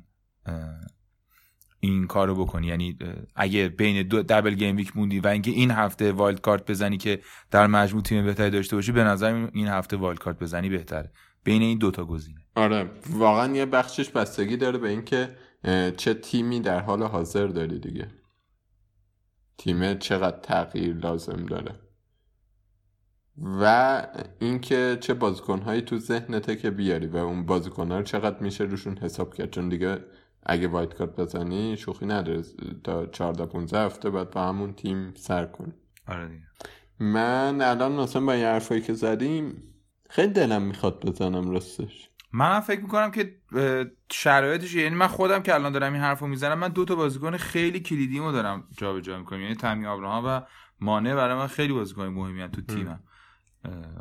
این کارو بکنی. یعنی اگه بین دو double game week موندی و اینکه این هفته wildcard بزنی که در مجموع تیم بهتری داشته باشی به نظر این هفته وایلد کارت بزنی بهتره. بین این دوتا گزینه. آره واقعا یه بخشش بستگی داره به اینکه چه تیمی در حال حاضر داری دیگه. تیم چقدر تغییر لازم داره. و اینکه چه بازیکنهایی تو ذهنته که بیاری و اون بازیکنها رو چقدر میشه روشون حساب کرد. چون دیگه اگه وایت کارت بزنی شوخی نداره. تا 14 15 هفته بعد با همون تیم سر کنی آره دیگه. من الان مثلا با این حرفایی که زدیم خیلی دلم می‌خواد بزنم راستش. منم فکر می‌کنم که شرایطش یعنی من خودم که الان دارم این حرفو می‌زنم من دو تا بازیکن خیلی کلیدیمو دارم جابجا می‌کنم. یعنی تامی آبراهام و مانع برای من خیلی بازیکن مهمی تو تیمم.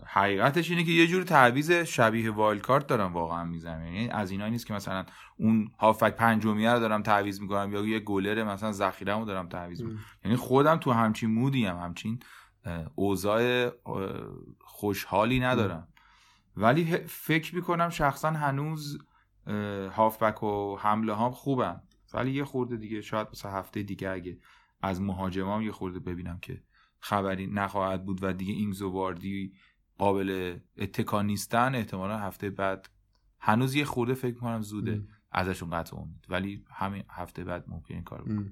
حقیقتش اینه که یه جور تعویض شبیه وایلد کارت دارم واقعا می‌زنم. یعنی از اینا نیست که مثلا اون هافک پنجمیه رو دارم تعویض می‌کنم یا یه گلر مثلا ذخیره‌مو دارم تعویض می‌کنم. یعنی خودم تو همچین مودی هم همچین اوضاع خوشحالی ندارم. ولی فکر می‌کنم شخصا هنوز هافبک و حمله هم خوبن. ولی یه خورده دیگه شاید مثلا هفته دیگه اگه از مهاجمام یه خورده ببینم که خبری نخواهد بود و دیگه این زواردی قابل اتکا نیستن احتمالا هفته بعد. هنوز یه خورده فکر کنم زوده ام. ازشون قطع امید. ولی همین هفته بعد ممکن این کار بکنم.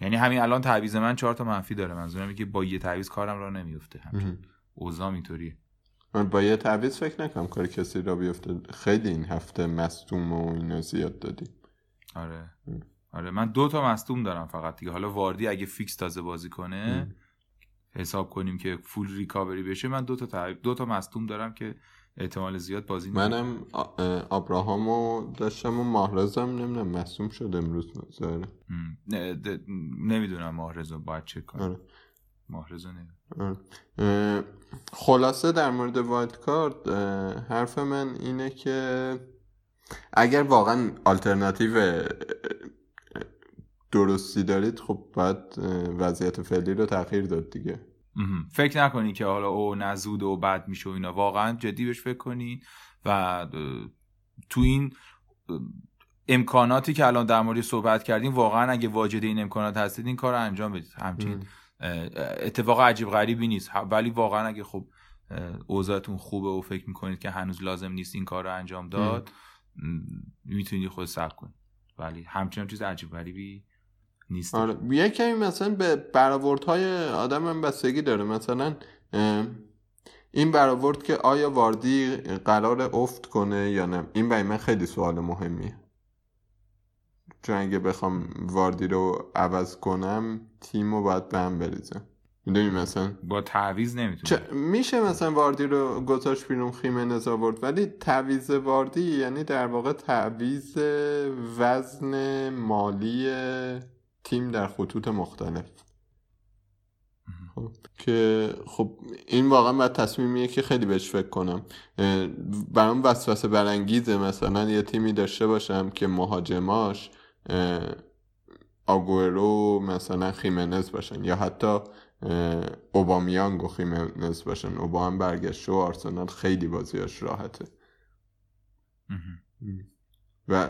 یعنی همین الان تعویض من چهار تا منفی داره. منظورم اینه که با یه تعویض کارم را نمیفته همچین ام. اوضاع اینطوریه. من با یه تعویض فکر نکنم کار کسی را بیفته خیلی این هفته مصدوم و اینا زیاد دادیم آره ام. آره من دو تا مصدوم دارم فقط دیگه حالا واردی اگه فیکس تازه بازی کنه ام. حساب کنیم که full recovery بشه من دو تا تع- دو تا مصدوم دارم که احتمال زیاد بازی. منم آبراهامو داشتم و ماهرزم نمی‌دونم مصدوم شد امروز م. نه- نمی‌دونم ماهرزو باید چه کنم آره. اه، خلاصه در مورد wild card حرف من اینه که اگر واقعا آلترناتیو درستی دارید خب باید وضعیت فعلی رو تغییر داد دیگه. فکر نکنی که حالا او نزود و بد میشه و اینا. واقعا جدی بهش فکر کنین و تو این امکاناتی که الان در مورد صحبت کردیم واقعا اگه واجد این امکانات هستید این کار رو انجام بدید. همچین اه، اتفاق عجیب غریبی نیست. ولی واقعا اگه خب اوضاعتون خوبه و فکر می‌کنید که هنوز لازم نیست این کار رو انجام داد می‌تونید خود صبر کنید. ولی همچنان چیز عجیب غریبی نیست. آره. یه کمی مثلا به برآوردهای آدم هم بستگی داره. مثلا این برآورد که آیا واردی قرار افت کنه یا نه؟ این برای من خیلی سوال مهمیه. چون اگه بخوام واردی رو عوض کنم تیم رو باید به هم بریزم می‌دونی مثلا؟ با تعویض نمی‌تونه. میشه مثلا واردی رو گذاشت بیرون خیمنز آورد ولی تعویض واردی یعنی در واقع تعویض وزن مالی تیم در خطوط مختلف. خب، که خب این واقعا باید تصمیمیه که خیلی بهش فکر کنم. برام وسوسه برانگیزه مثلا یه تیمی داشته باشم که مهاجماش آگورو مثلا خیمنز باشن یا حتی اوبامیانگ و خیمنز باشن. اوبا هم برگشته و آرسنال خیلی بازیاش راحته. و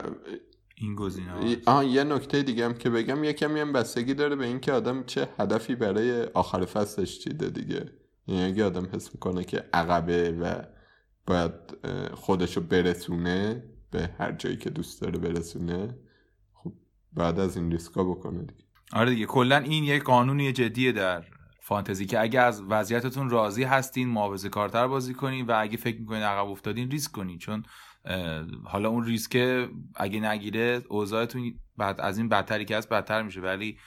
این گزینه یه نکته دیگه هم که بگم یه کمی هم بستگی داره به اینکه آدم چه هدفی برای آخر فصلش چیده دیگه. یعنی اگه آدم حس می‌کنه که عقبه و باید خودشو برسونه به هر جایی که دوست داره برسونه بعد از این ریسکا بکنه دیگه. آره دیگه کلا این یک قانونی جدیه در فانتزی که اگه از وضعیتتون راضی هستین محافظه کارتر بازی کنین و اگه فکر می‌کنین عقب افتادین ریسک کنین. چون حالا اون ریسک اگه نگیره اوضاعتون بعد از این بدتری که هست بدتر میشه. ولی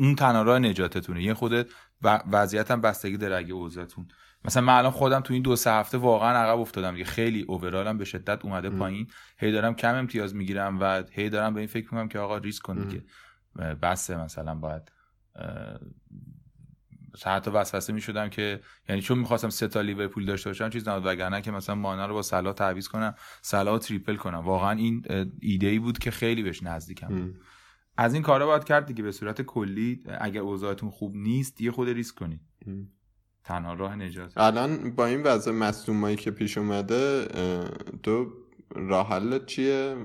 اون تنها راه نجاتتونه. یه خودت و وضعیت هم بستگی داره اگه اوضاعتون مثلا من الان خودم تو این دو سه هفته واقعا عقب افتادم دیگه خیلی اوورالم به شدت اومده پایین. هی دارم کم امتیاز می‌گیرم و هی دارم به این فکر می‌کنم که آقا ریسک کن دیگه. بسه مثلا باید حتی وسوسه می‌شدم که یعنی چون می‌خواستم سه تا لیورپول داشته باشم چیز نبود وگرنه که مثلا مانا رو با صلاح تعویض کنم صلاح تریپل کنم. واقعا این ایده ای بود که خیلی بهش نزدیکم ام. از این کارا باید کرد دیگه به صورت کلی اگر اوضاعتون خوب نیست یه خود ریسک کنید. ام. تنها راه نجات. الان با این وضع مصدومایی که پیش اومده تو راه حلت چیه؟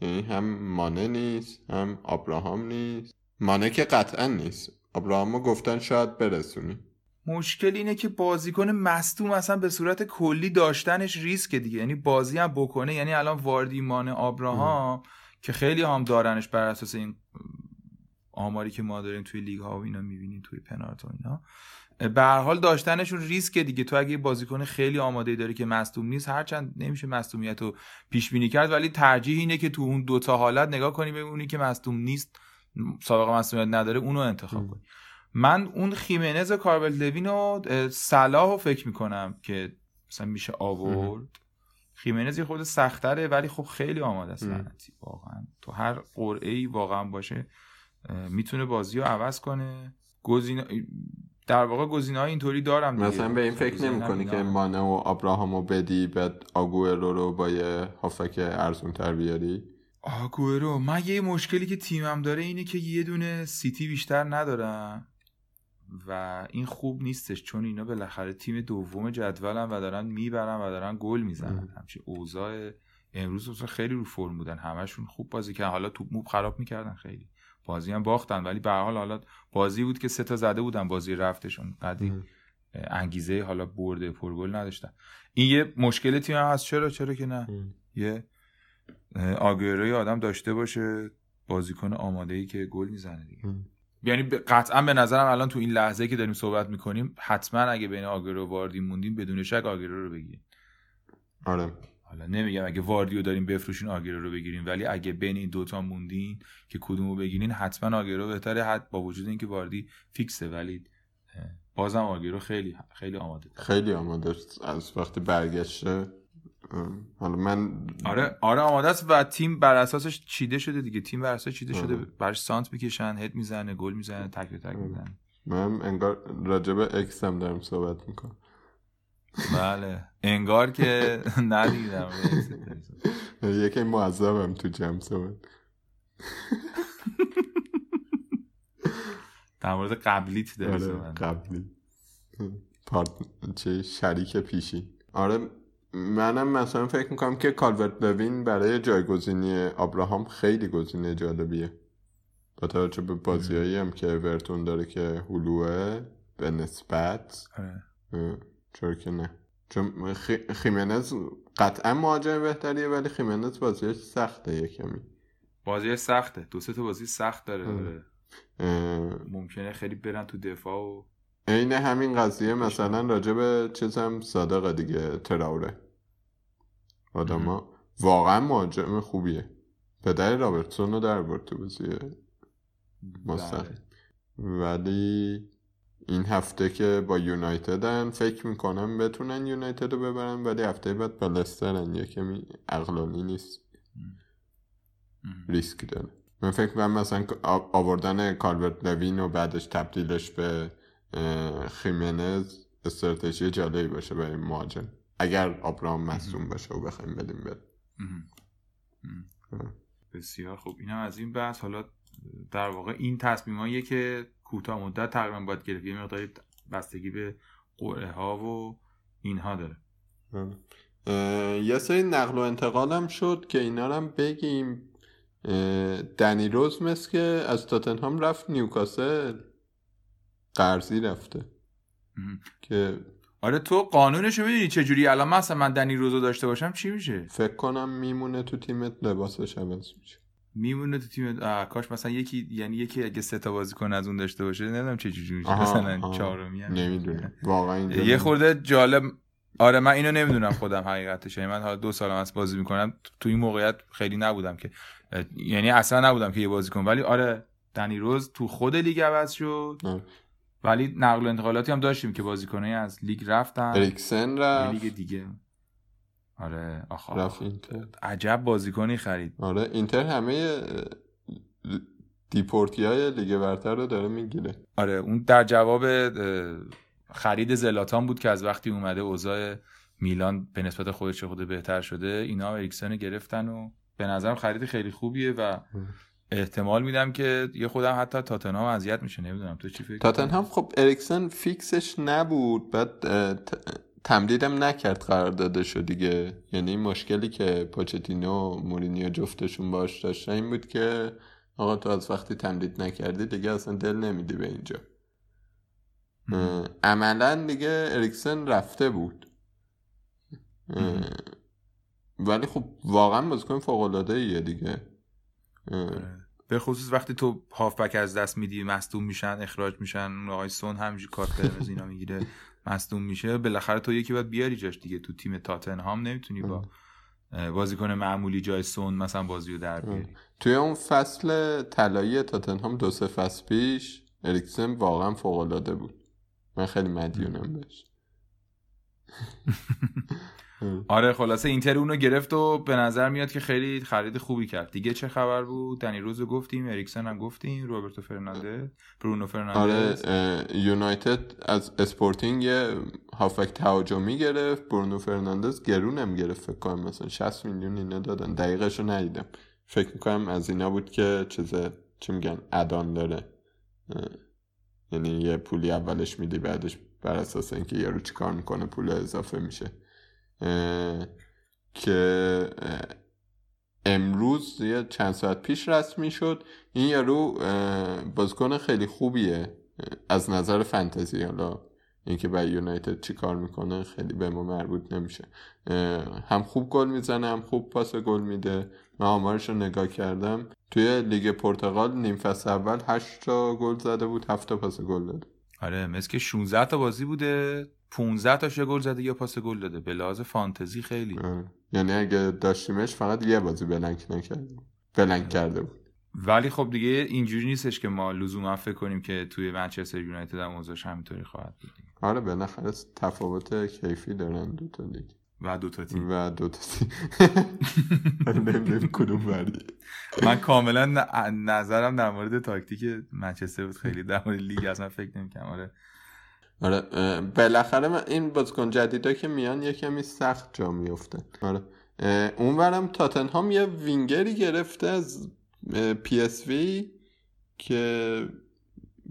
یعنی هم مانه نیست هم ابراهام نیست. مانه که قطعا نیست. ابراهامو گفتن شاید برسونی. مشکل اینه که بازیکن مصدوم اصلا به صورت کلی داشتنش ریسک دیگه. یعنی بازی هم بکنه یعنی الان واردی مان آبراهام که خیلی هم دارنش بر اساس این آماری که ما داریم توی لیگ ها و اینا می‌بینیم توی پنارت و اینا. به هر حال داشتنشون ریسک دیگه. تو اگه بازیکن خیلی آماده داری که مصدوم نیست هرچند نمیشه مصدومیت رو پیش بینی کرد ولی ترجیح اینه که تو اون دوتا حالت نگاه کنی ببینی که مصدوم نیست سابقه مصدومیت نداره اونو انتخاب کنی. من اون خیمنز و کاربل دوین و صلاح رو فکر می‌کنم که مثلا میشه آورد. خیمنز یه خود سختره ولی خب خیلی آماده است واقعا. تو هر قرعه ای واقعا باشه می‌تونه بازی رو عوض کنه. گزینه در واقع گزینه های اینطوری دارم دیگه. مثلا به این فکر گزینه نمی کنی اینا که. مانه و ابراهامو بدی بعد آگوئرو رو با یه هافک ارزون تر بیاری؟ آگورو من یه مشکلی که تیمم داره اینه که یه دونه سیتی بیشتر ندارم و این خوب نیستش چون اینا بالاخره تیم دوم جدولن و دارن می‌برن و دارن گل می‌زنن. همچین اوضاع امروز خیلی رو فرم بودن. همشون خوب بازی کردن. حالا توپ موب خراب می‌کردن خیلی. بازی هم باختن. ولی به حال حالا بازی بود که سه تا زده بودن بازی رفتشون. قدی انگیزه حالا برده پرگل نداشتن. این یه مشکل تیم هم هست. چرا؟ چرا که نه؟ یه آگوروی آدم داشته باشه بازیکن آماده ای که گل می‌زنه دیگه. یعنی قطعا به نظرم الان تو این لحظه که داریم صحبت می‌کنیم حتما اگه بین آگورو و واردی موندیم بدون شک آگورو رو بگیریم. آره. حالا نمیگم اگه واردیو داریم بفروشین آگورو رو بگیریم ولی اگه بین این دوتا موندین که کدومو بگیرین حتما آگورو بهتره حد با وجود اینکه واردی فیکسه ولی بازم آگورو خیلی خیلی آماده تر. خیلی آماده است از وقتی برگشته حالا من آره آره آماده است و تیم بر اساسش چیده شده دیگه تیم بر اساس چیده شده آره. براش سانت می‌کشن هد می‌زنه گل می‌زنه تک به تک آره. می‌زنه من انگار راجب اکس هم دارم صحبت می‌کنم بله. انگار که ندیدم یکی معذبم تو جمع صحبت در مورد قبلیت داری آره قبلی. پارت چه شریک پیشی آره منم مثلا فکر می‌کنم که کالورت لوین برای جایگزینی ابراهام خیلی گزینه جالبیه. با توجه به بازیایی هم که اورتون داره که هلوه به نسبت آره. چرا که نه. چون خی... خیمنز قطعا مهاجم بهتریه ولی خیمنز بازیش سخته یه کمی بازی سخته. دو سه تا بازی سخت داره. آره. اه، ممکنه خیلی برن تو دفاع و عین همین قضیه مثلا راجع به چیزم صادقه دیگه تراوره. آدما واقعا مهاجم خوبیه. پدر رابرتسون رو در برد تو بازی. مستقیم. بله. ولی این هفته که با یونایتدن فکر می‌کنم بتونن یونایتد رو ببرن ولی هفته بعد با لسترن یه کمی عقلانی نیست. ریسک داره. من فکر کنم مثلا آوردن کالورت لوین و بعدش تبدیلش به خیمنز استراتژی جالبی باشه برای مهاجم. اگر آبرام مصوم باشه و بخوایم بدیم. مهم. بسیار خوب. این هم از این بحث. حالا در واقع این تصمیم که کوتاه مدت تقریبا باید گرفت. یه مقداری بستگی به قرعه ها و اینها داره. اه، یه سری نقل و انتقال هم شد که اینا هم بگیم. دنی روز مثل که از تاتنهام رفت نیوکاسل. قرضی رفته. که آره تو قانونشو می‌دونی چجوری؟ الان مثلا من دنی روزو داشته باشم چی میشه؟ فکر کنم میمونه تو تیمت لباسش عوض میشه. میمونه تو تیم کاش مثلا یکی یعنی یکی اگه سه تا بازیکن از اون داشته باشه نمی‌دونم چه جوری میشه. مثلا. چهارمی. نمی‌دونم. واقعا یه. خورده جالب. آره من اینو نمی‌دونم خودم حقیقتش. یعنی من حالا دو سال از بازی می‌کنم. تو این موقعیت خیلی نبودم که. یعنی اصلا نبودم که یه بازیکن ولی آره دنی روز تو خود لیگ عوض شد. آه. ولی نقل و انتقالاتی هم داشتیم که بازیکنایی از لیگ رفتن. اریکسن رفت. لیگ دیگه. آره آخ رفت اینتر. عجب بازیکنی خرید. آره اینتر همه دیپورتی های لیگ برتر رو داره می‌گیره. آره اون در جواب خرید زلاتان بود که از وقتی اومده اوضاع میلان به نسبت خودش خود بهتر شده اینا اریکسن گرفتن و به نظرم خرید خیلی خوبیه و احتمال میدم که یه خودم حتی تاتنهام اذیت میشه نمی‌دونم. تو چی فکر تاتنهام خب اریکسن فیکسش نبود بعد تمدیدم نکرد قراردادشو دیگه یعنی مشکلی که پوچتینو و مورینیو جفتشون باش داشتن این بود که آقا تو از وقتی تمدید نکردی دیگه اصلا دل نمیدی به اینجا عملا دیگه اریکسن رفته بود. ولی خب واقعا بازیکن فوق العاده ایه دیگه. به خصوص وقتی تو هافبک از دست میدی مصدوم میشن اخراج میشن اون آقای سون همینجوری کارت قرمز اینا می‌گیره مصدوم میشه بالاخره تو یکی باید بیاری جاش دیگه. تو تیم تاتنهام نمی‌تونی با بازیکن معمولی جای سون مثلا بازی رو در بیاری. توی اون فصل طلایی تاتنهام دو سه فصل پیش اریکسن واقعا فوق العاده بود. من خیلی مدیونم بهش. آره خلاصه اینتر اونو گرفت و به نظر میاد که خیلی خرید خوبی کرد. دیگه چه خبر بود؟ دنی روزو گفتیم اریکسن هم گفتیم روبرتو فرناندز برونو آره فرناندز اه، یونایتد از اسپورتینگ هافبک تهاجمی گرفت برونو فرناندز گرونم گرفت فکر کنم مثلا 60 میلیون اینا دادن. دقیقش رو ندیدم. فکر می‌کنم از اینا بود که چیزه چی میگن add-on داره. یعنی یه پولی اولش میدی بعدش بر اساس اینکه یارو چیکار می‌کنه پول اضافه میشه. که امروز یه چند ساعت پیش رسمی شد این یارو بازیکن خیلی خوبیه. از نظر فنتزی حالا اینکه برای یونایتد چی کار می‌کنه خیلی به ما مربوط نمیشه. هم خوب گل می‌زنه هم خوب پاس گل میده. من آمارش رو نگاه کردم. توی لیگ پرتغال نیم فصل اول 8 تا گل زده بود 7 تا پاس گل داده آره مثل که 16 تا بازی بوده. 15 تاش یه گل زده یا پاس گل داده. به لحاظ فانتزی خیلی. آره. یعنی اگه داشتیمش فقط یه بازی بلنک نکرده بود. بلنک کرده بود. ولی خب دیگه اینجوری نیستش که ما لزوما فکر کنیم که توی منچستر یونایتد هم اوضاعش همینطوری خواهد بود. آره بالاخره تفاوت کیفی دارن دو تا لیگ و دو تا تیم. و دو تا تیم. نمی‌دونیم کدوم بردی من کاملا نظرم در مورد تاکتیک منچستر بود. خیلی در مورد لیگ اصلا فکر نمی‌کنم آره. آره بالاخره من این بازیکن جدیدا که میان یه کمی سخت جا میفتن آره اونورم تاتنهام یه وینگری گرفته از پی اس وی که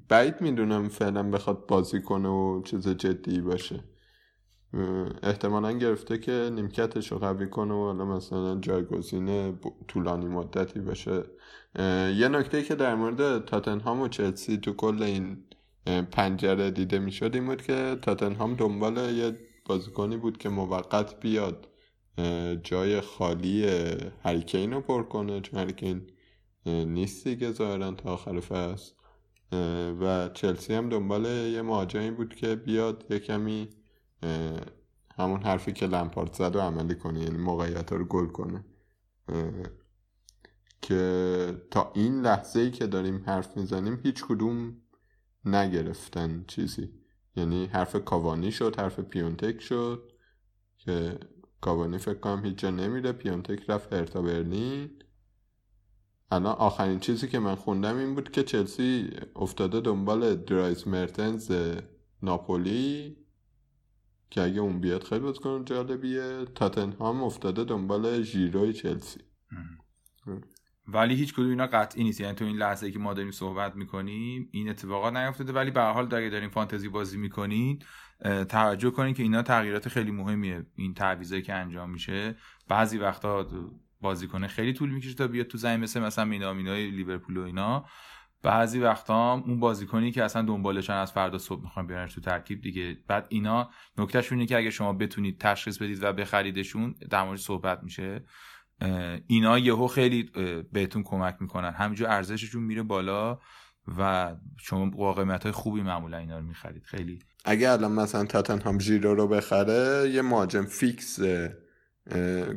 بعید می‌دونم فعلا بخواد بازی کنه و چیز جدی باشه. احتمالا گرفته که نیمکتش رو قوی کنه و حالا مثلا جایگزین طولانی مدتی باشه. یه نکته که در مورد تاتنهام و چلسی تو کل این پنجره دیده می‌شد این بود که تاتنهام دنبال یه بازیکنی بود که موقت بیاد جای خالی هریکین رو پر کنه چون هریکین نیست دیگه ظاهرا تا آخر فصل. و چلسی هم دنبال یه مهاجمی بود که بیاد یه کمی همون حرفی که لمپارد زد و عملی کنه یعنی موقعیت رو گل کنه. که تا این لحظه ای که داریم حرف می‌زنیم هیچ کدوم نگرفتن چیزی. یعنی حرف کاوانی شد حرف پیونتک شد که کاوانی فکر کنم هیچ جا نمیره. پیونتک رفت هرتا برلین. الان آخرین چیزی که من خوندم این بود که چلسی افتاده دنبال درایز مرتنز ناپولی که اگه اون بیاد خیلی بازیکن جالبیه. تاتنهام افتاده دنبال ژیروی چلسی. ولی هیچ کدوم اینا قطعی نیست. یعنی تو این لحظه ای که ما داریم صحبت می‌کنیم این اتفاقات نیفتاده. ولی به حال اگه داریم فانتزی بازی می‌کنین توجه کنین که اینا تغییرات خیلی مهمیه. این تعویضایی که انجام میشه. بعضی وقتا بازیکن خیلی طول می‌کشه تا بیاد تو زمین مثل مثلا مینامینای لیورپول و اینا. بعضی وقتا اون بازیکنی که اصلا دنبالشن از فردا صبح می‌خوان بیارنش تو ترکیب دیگه. بعد اینا نکتهشون اینه که اگه شما بتونید تشخیص بدید و بخریدشون در صحبت میشه. اینا یهو خیلی بهتون کمک می‌کنن. همینجور ارزششون میره بالا و شما با قیمت های خوبی معمولا اینا رو می‌خرید. خیلی. اگه الان مثلا تاتنهام ژیرو رو بخره یه مهاجم فیکس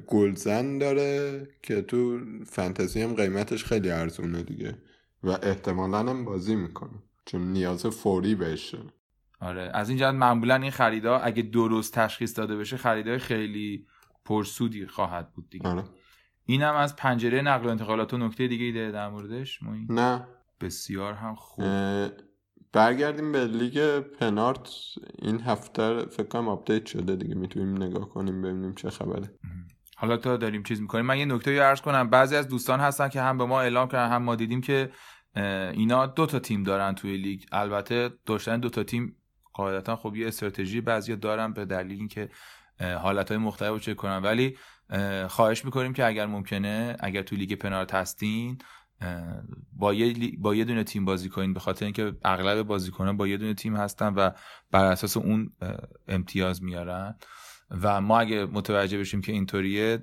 گلزن داره که تو فانتزی هم قیمتش خیلی ارزونه دیگه و احتمالا هم بازی می‌کنه. چون نیاز فوری بهشه. آره. از این جهت معمولا این خریدا اگه درست تشخیص داده بشه خریدای خیلی پرسودی خواهد بود دیگه. آره. اینم از پنجره نقل و انتقالات و نکته دیگه ای داره در موردش ما این نه. بسیار هم خوب. برگردیم به لیگ پنارت. این هفته فکر کنم آپدیت شده دیگه. می‌تونیم نگاه کنیم ببینیم چه خبره. حالا تا داریم چیز می‌کنیم. من یه نکته رو عرض کنم. بعضی از دوستان هستن که هم به ما اعلام کردن هم ما دیدیم که اینا دو تا تیم دارن توی لیگ. البته داشتن دو تا تیم قاعدتا خب یه استراتژی بعضی دارن به دلیل اینکه حالت های مختلف رو چک کنن. ولی خواهش می‌کنیم که اگر ممکنه اگر توی لیگ پنارت هستین با یه, با یه دونه تیم بازی کنین به خاطر اینکه اغلب بازیکنان با یه دونه تیم هستن و بر اساس اون امتیاز میارن. و ما اگه متوجه بشیم که اینطوریه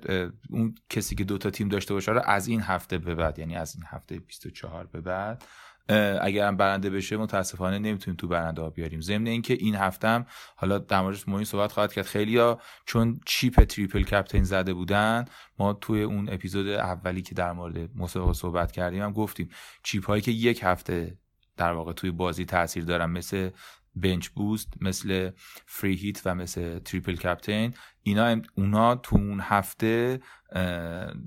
اون کسی که دوتا تیم داشته باشه رو از این هفته به بعد یعنی از این هفته 24 به بعد اه، اگر هم برنده بشه متاسفانه نمی‌تونیم تو برنده ها بیاریم. ضمن اینکه این هفته هم حالا در موردش مهم صحبت خواهد کرد. خیلیا چون chip triple captain زده بودن ما توی اون اپیزود اولی که در مورد مسابقه صحبت کردیم هم گفتیم chip هایی که یک هفته در واقع توی بازی تاثیر دارن مثل bench boost مثل free hit و مثل triple captain اینا اونا تو اون هفته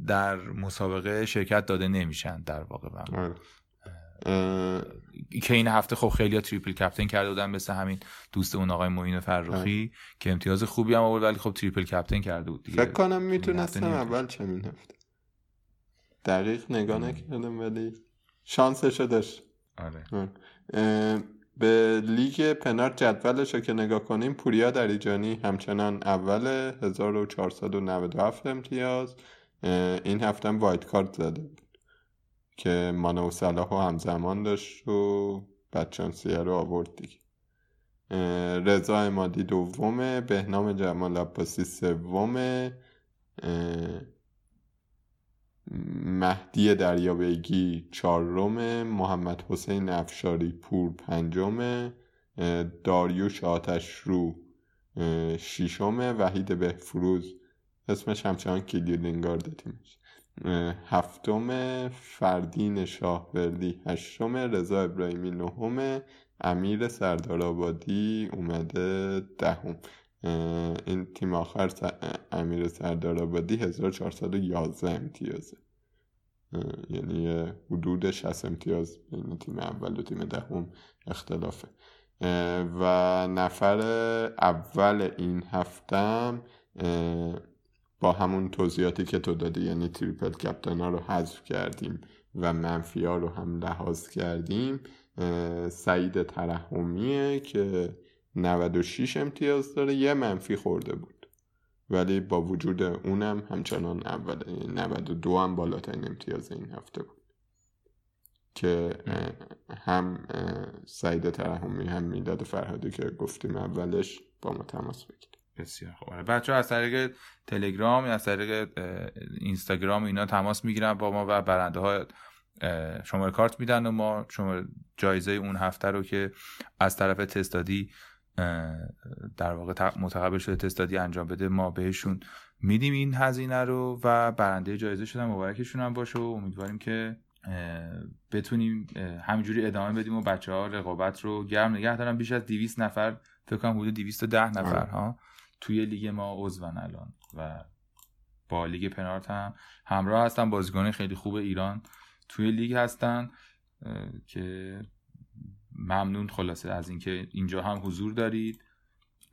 در مسابقه شرکت داده نمیشن در واقع. آره. که این هفته خب خیلی triple captain کرده بودن مثل همین دوستمون آقای معین فرخی که امتیاز خوبی هم آورد ولی خب triple captain کرده بود دیگه. فکر کنم می‌تونستم. اول چنین هفته. دقیق نگاه نکردم ولی شانسشو داشت. آره. به لیگ پنارت جدولش رو که نگاه کنیم پوریا دریجانی همچنان اول 1497 امتیاز. این هفته هم وایت کارت زده بود. که مانو و صلاح رو همزمان داشت و بدشانسیه رو آورد دیگه. رضا امادی دومه بهنام جمال عباسی سومه مهدی دریابیگی چهارم محمد حسین افشاری پور پنجم اه، داریوش آتش رو اه، ششم وحید بهفروز. اسمش همچنان کیلی لینگارد تیمش هفتم فردین شاهوردی هشتم رضا ابراهیمی نهم امیر سردارآبادی اومده دهم. این تیم آخر س- امیر سردارآبادی 1411 امتیازه. یعنی حدود 60 امتیاز بین تیم اول و تیم دهم اختلافه. اه، و نفر اول این هفتم با همون توضیحاتی که تو دادی یعنی تریپل کپتن ها رو حذف کردیم و منفی ها رو هم لحاظ کردیم سعید ترحمیه که 96 امتیاز داره یه منفی خورده بود. ولی با وجود اونم همچنان یعنی 92 هم بالاترین امتیاز این هفته بود. که هم سعید ترحمی هم می‌داد فرهادی که گفتیم اولش با ما تماس بگیرید. بسیار خوب. آره بچه از طریق تلگرام یا از طریق اینستاگرام اینا تماس می‌گیرن با ما و برنده ها شماره کارت میدن و ما شماره جایزه اون هفته رو که از طرف تستادی در واقع متقبل شده تستادی انجام بده ما بهشون میدیم این هزینه رو و برنده جایزه شدن مبارکشون هم باشه و امیدواریم که بتونیم همینجوری ادامه بدیم و بچه ها رقابت رو گرم نگه دارن. بیش از 200 نفر فکر کنم حدود 210 نفر ها. توی لیگ ما عضون الان و با لیگ پنارت هم همراه هستن. بازیکن خیلی خوب ایران توی لیگ هستن که ممنون خلاصه از اینکه اینجا هم حضور دارید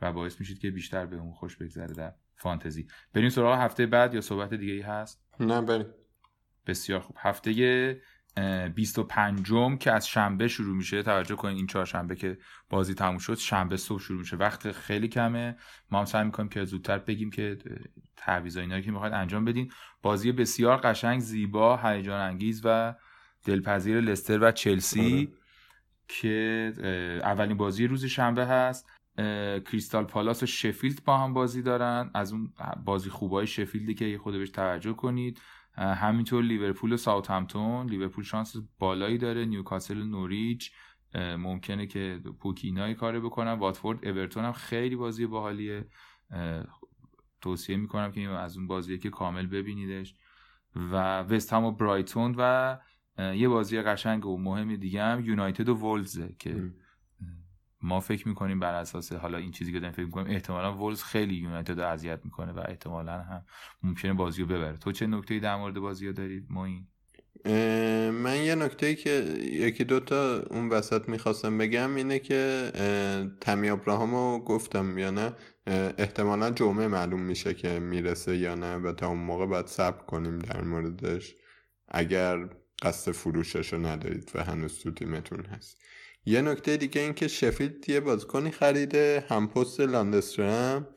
و باعث میشید که بیشتر به اون خوش بگذره در فانتزی. بریم سراغ هفته بعد یا صحبت دیگه ای هست؟ نه بریم. بسیار خوب. هفته 25 م که از شنبه شروع میشه. توجه کنید این چهارشنبه که بازی تموم شد شنبه صبح شروع میشه. وقت خیلی کمه. ما هم سعی می‌کنیم که زودتر بگیم که تعویضا اینا که می‌خواید انجام بدین. بازی بسیار قشنگ زیبا هیجان انگیز و دلپذیر لستر و چلسی که اولین بازی روز شنبه هست. کریستال پالاس و شفیلد با هم بازی دارن. از اون بازی خوبای شفیلدی که خود بهش توجه کنید. همینطور لیورپول و ساوثهمپتون لیورپول شانس بالایی داره نیوکاسل و نوریچ ممکنه که پوکی اینا یه کار بکنن. واتفورد اورتون هم خیلی بازی باحالیه. توصیه می‌کنم که از اون بازیه که کامل ببینیدش. و وست هم و برایتون و یه بازی قشنگ و مهم دیگه هم یونایتد و ولزه که ما فکر می‌کنیم بر اساس حالا این چیزی که داریم فکر می‌کنیم احتمالا ولز خیلی یونایتد اذیت می‌کنه و احتمالا هم ممکنه بازی رو ببره. تو چه نکته در مورد بازی ها دارید ما این من یه نکته ای که یکی دوتا اون وسط می‌خواستم بگم اینه که تمی ابراهامو گفتم یا نه احتمالا جمعه معلوم میشه که می‌رسه یا نه و تا اون موقع باید صبر کنیم در موردش اگر قصد فروشش رو ندارید و هنوز تو تیمتون هست. یه نکته دیگه این که شفیلد یه بازیکنی خریده هم پست لاندسترم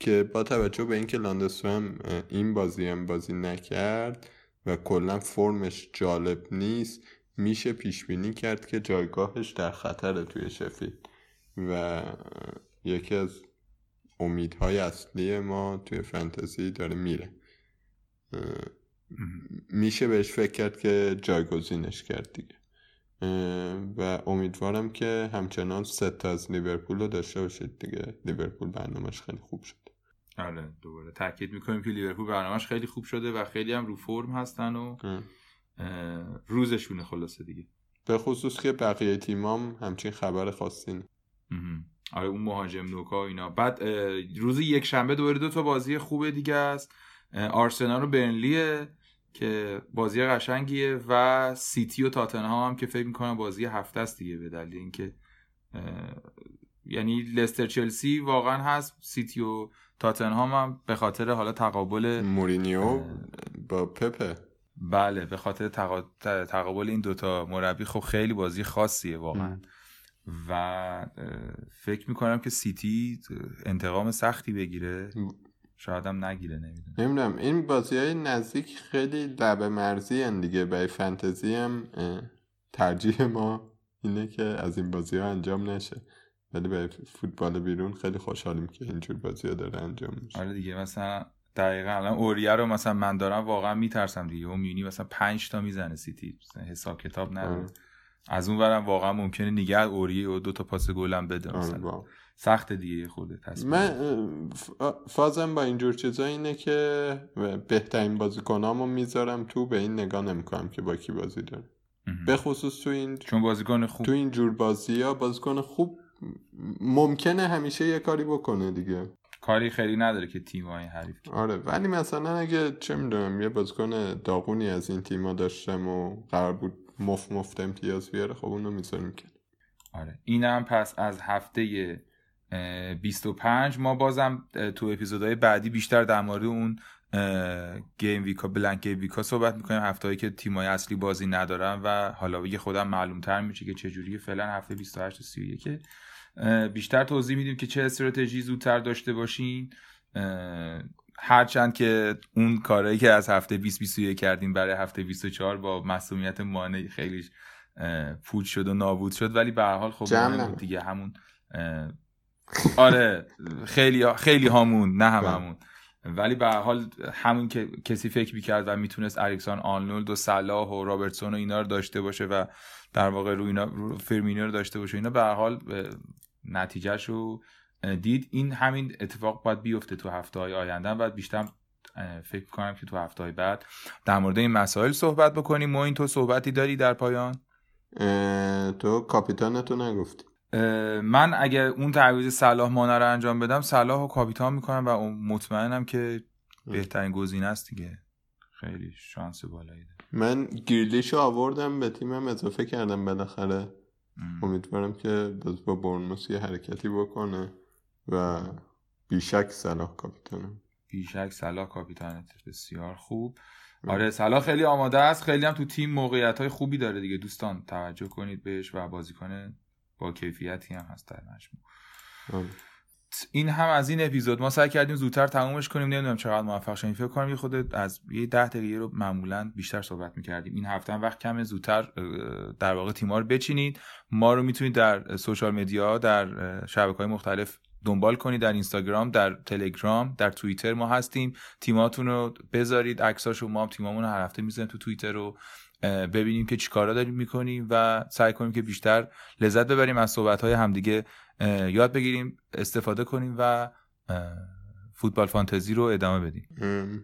که با توجه به اینکه لاندسترم این بازی هم بازی نکرد و کلا فرمش جالب نیست میشه پیش بینی کرد که جایگاهش در خطر توی شفیلد و یکی از امیدهای اصلی ما توی فانتزی داره میره. میشه بهش فکر کرد که جایگزینش کرد دیگه. و امیدوارم که همچنان ست از لیورپول رو داشته باشید دیگه. لیورپول برنامهش خیلی خوب شد. آره دوباره تاکید می‌کنیم که لیورپول برنامهش خیلی خوب شده و خیلی هم رو فرم هستن و روزشونه خلاصه دیگه. به خصوص که بقیه تیمام همچین خبر خاصی آره اون مهاجم نوکا اینا. بعد روز یک شنبه دوباره دو تا بازی خوبه دیگه است. آرسنال و برنلیه. که بازی قشنگیه و سیتی و تاتنهام هم که فکر می‌کنم بازی هفته است دیگه به دلیل اینکه یعنی لستر چلسی واقعا هست سیتی و تاتنهام هم به خاطر حالا تقابل مورینیو با پپه بله به خاطر تقابل این دوتا مربی خب خیلی بازی خاصیه واقعا. و فکر می‌کنم که سیتی انتقام سختی بگیره. شاید هم نگیره نمی‌دونم. نمی‌دونم. این بازی های نزدیک خیلی لبه مرزی هن دیگه. برای فنتزی هم ترجیح ما اینه که از این بازی ها انجام نشه. ولی برای فوتبال بیرون خیلی خوشحالیم که اینجور بازی ها داره انجام میشه. آره دیگه مثلا دقیقا الان اوریه رو مثلا من دارم واقعا میترسم دیگه. اون میونی مثلا پنج تا می‌زنه سیتی. حساب کتاب نداره. از اون ورم واقعا ممکنه نگه اوریه و دو تا پاس گلم بده مثلا. سخت دیگه خود تصمیم من فازم با اینجور چیزا اینه که بهترین بازیکنامو می‌ذارم تو به این نگاه نمی‌کنم که با کی بازی داره به خصوص تو این چون بازیکن خوب. تو این جور بازی ها بازیکن خوب ممکنه همیشه یه کاری بکنه دیگه. کاری خیلی نداره که تیم های حریف آره ولی مثلا اگه چه می‌دونم یه بازیکن داغونی از این تیما داشتم و قرار بود مفت مفت امتیاز بیاره خب اونو می‌ذاریم که. آره. اینم پس از هفته 25 ما بازم تو اپیزودهای بعدی بیشتر در مورد اون گیم ویکا بلنک گیم ویکا صحبت می‌کنیم. هفته که تیمای اصلی بازی ندارن و حالا یه خودم معلوم تر میشه که چجوری فعلا هفته 28 و 31 بیشتر توضیح میدیم که چه استراتژی زودتر داشته باشین. هرچند که اون کارهایی که از هفته 20 21 کردیم برای هفته 24 با مسئولیت مانع خیلی پوچ شد و نابود شد. ولی به هر حال خب دیگه همون آره خیلی خیلی هامون نه هم همون. ولی به حال همون که کسی فکر می‌کرد و می‌تونست اریکسون آنلولد و صلاح و رابرتسون و اینا رو داشته باشه و در واقع روی اینا رو فرمینو رو داشته باشه اینا به حال نتیجهش رو دید. این همین اتفاق باید بیفته تو هفته های آینده و بیشتر فکر کنم که تو هفته های بعد در مورد این مسائل صحبت بکنیم. ما این تو صحبتی داری در پایان؟ تو کاپیتانتو نگفتی. من اگر اون تعویض صلاح مانه رو انجام بدم صلاح و کاپیتان می‌کنم و مطمئنم که بهترین گزینه است دیگه. خیلی شانس بالایی داره. من گریلیشو آوردم به تیمم اضافه کردم بالاخره. امیدوارم که باز با برنموس یه حرکتی بکنه و بیشک صلاح کاپیتانم بیشک صلاح کاپیتانت بسیار خوب. آره صلاح خیلی آماده است. خیلی هم تو تیم موقعیت های خوبی داره دیگه. دوستان توجه کنید بهش و بازیکن با کیفیتی هم هست در مجموع. این هم از این اپیزود. ما سعی کردیم زودتر تمومش کنیم نمی‌دونم چقدر موفق شدیم. فکر کنم یه خود از یه ده دقیقه رو معمولا بیشتر صحبت می‌کردیم. این هفته هم وقت کم زودتر در واقع تیما رو بچینید. ما رو می‌تونید در سوشال مدیا در شبکه های مختلف دنبال کنید. در اینستاگرام در تلگرام در توییتر ما هستیم. تیماتون رو بذارید. عکساشو ما هم تیمامون رو هر هفته می‌زنیم تو توییتر رو. ببینیم که چیکارا داریم می‌کنیم و سعی کنیم که بیشتر لذت ببریم از صحبت های همدیگه یاد بگیریم استفاده کنیم و فوتبال فانتزی رو ادامه بدیم.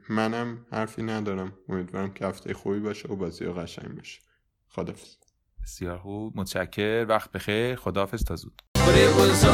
منم حرفی ندارم. امیدوارم که هفته خوبی باشه و بازی قشنگ باشه خدافظ. بسیار خوب. متشکر وقت بخیر. خداحافظ. تا زود. But it was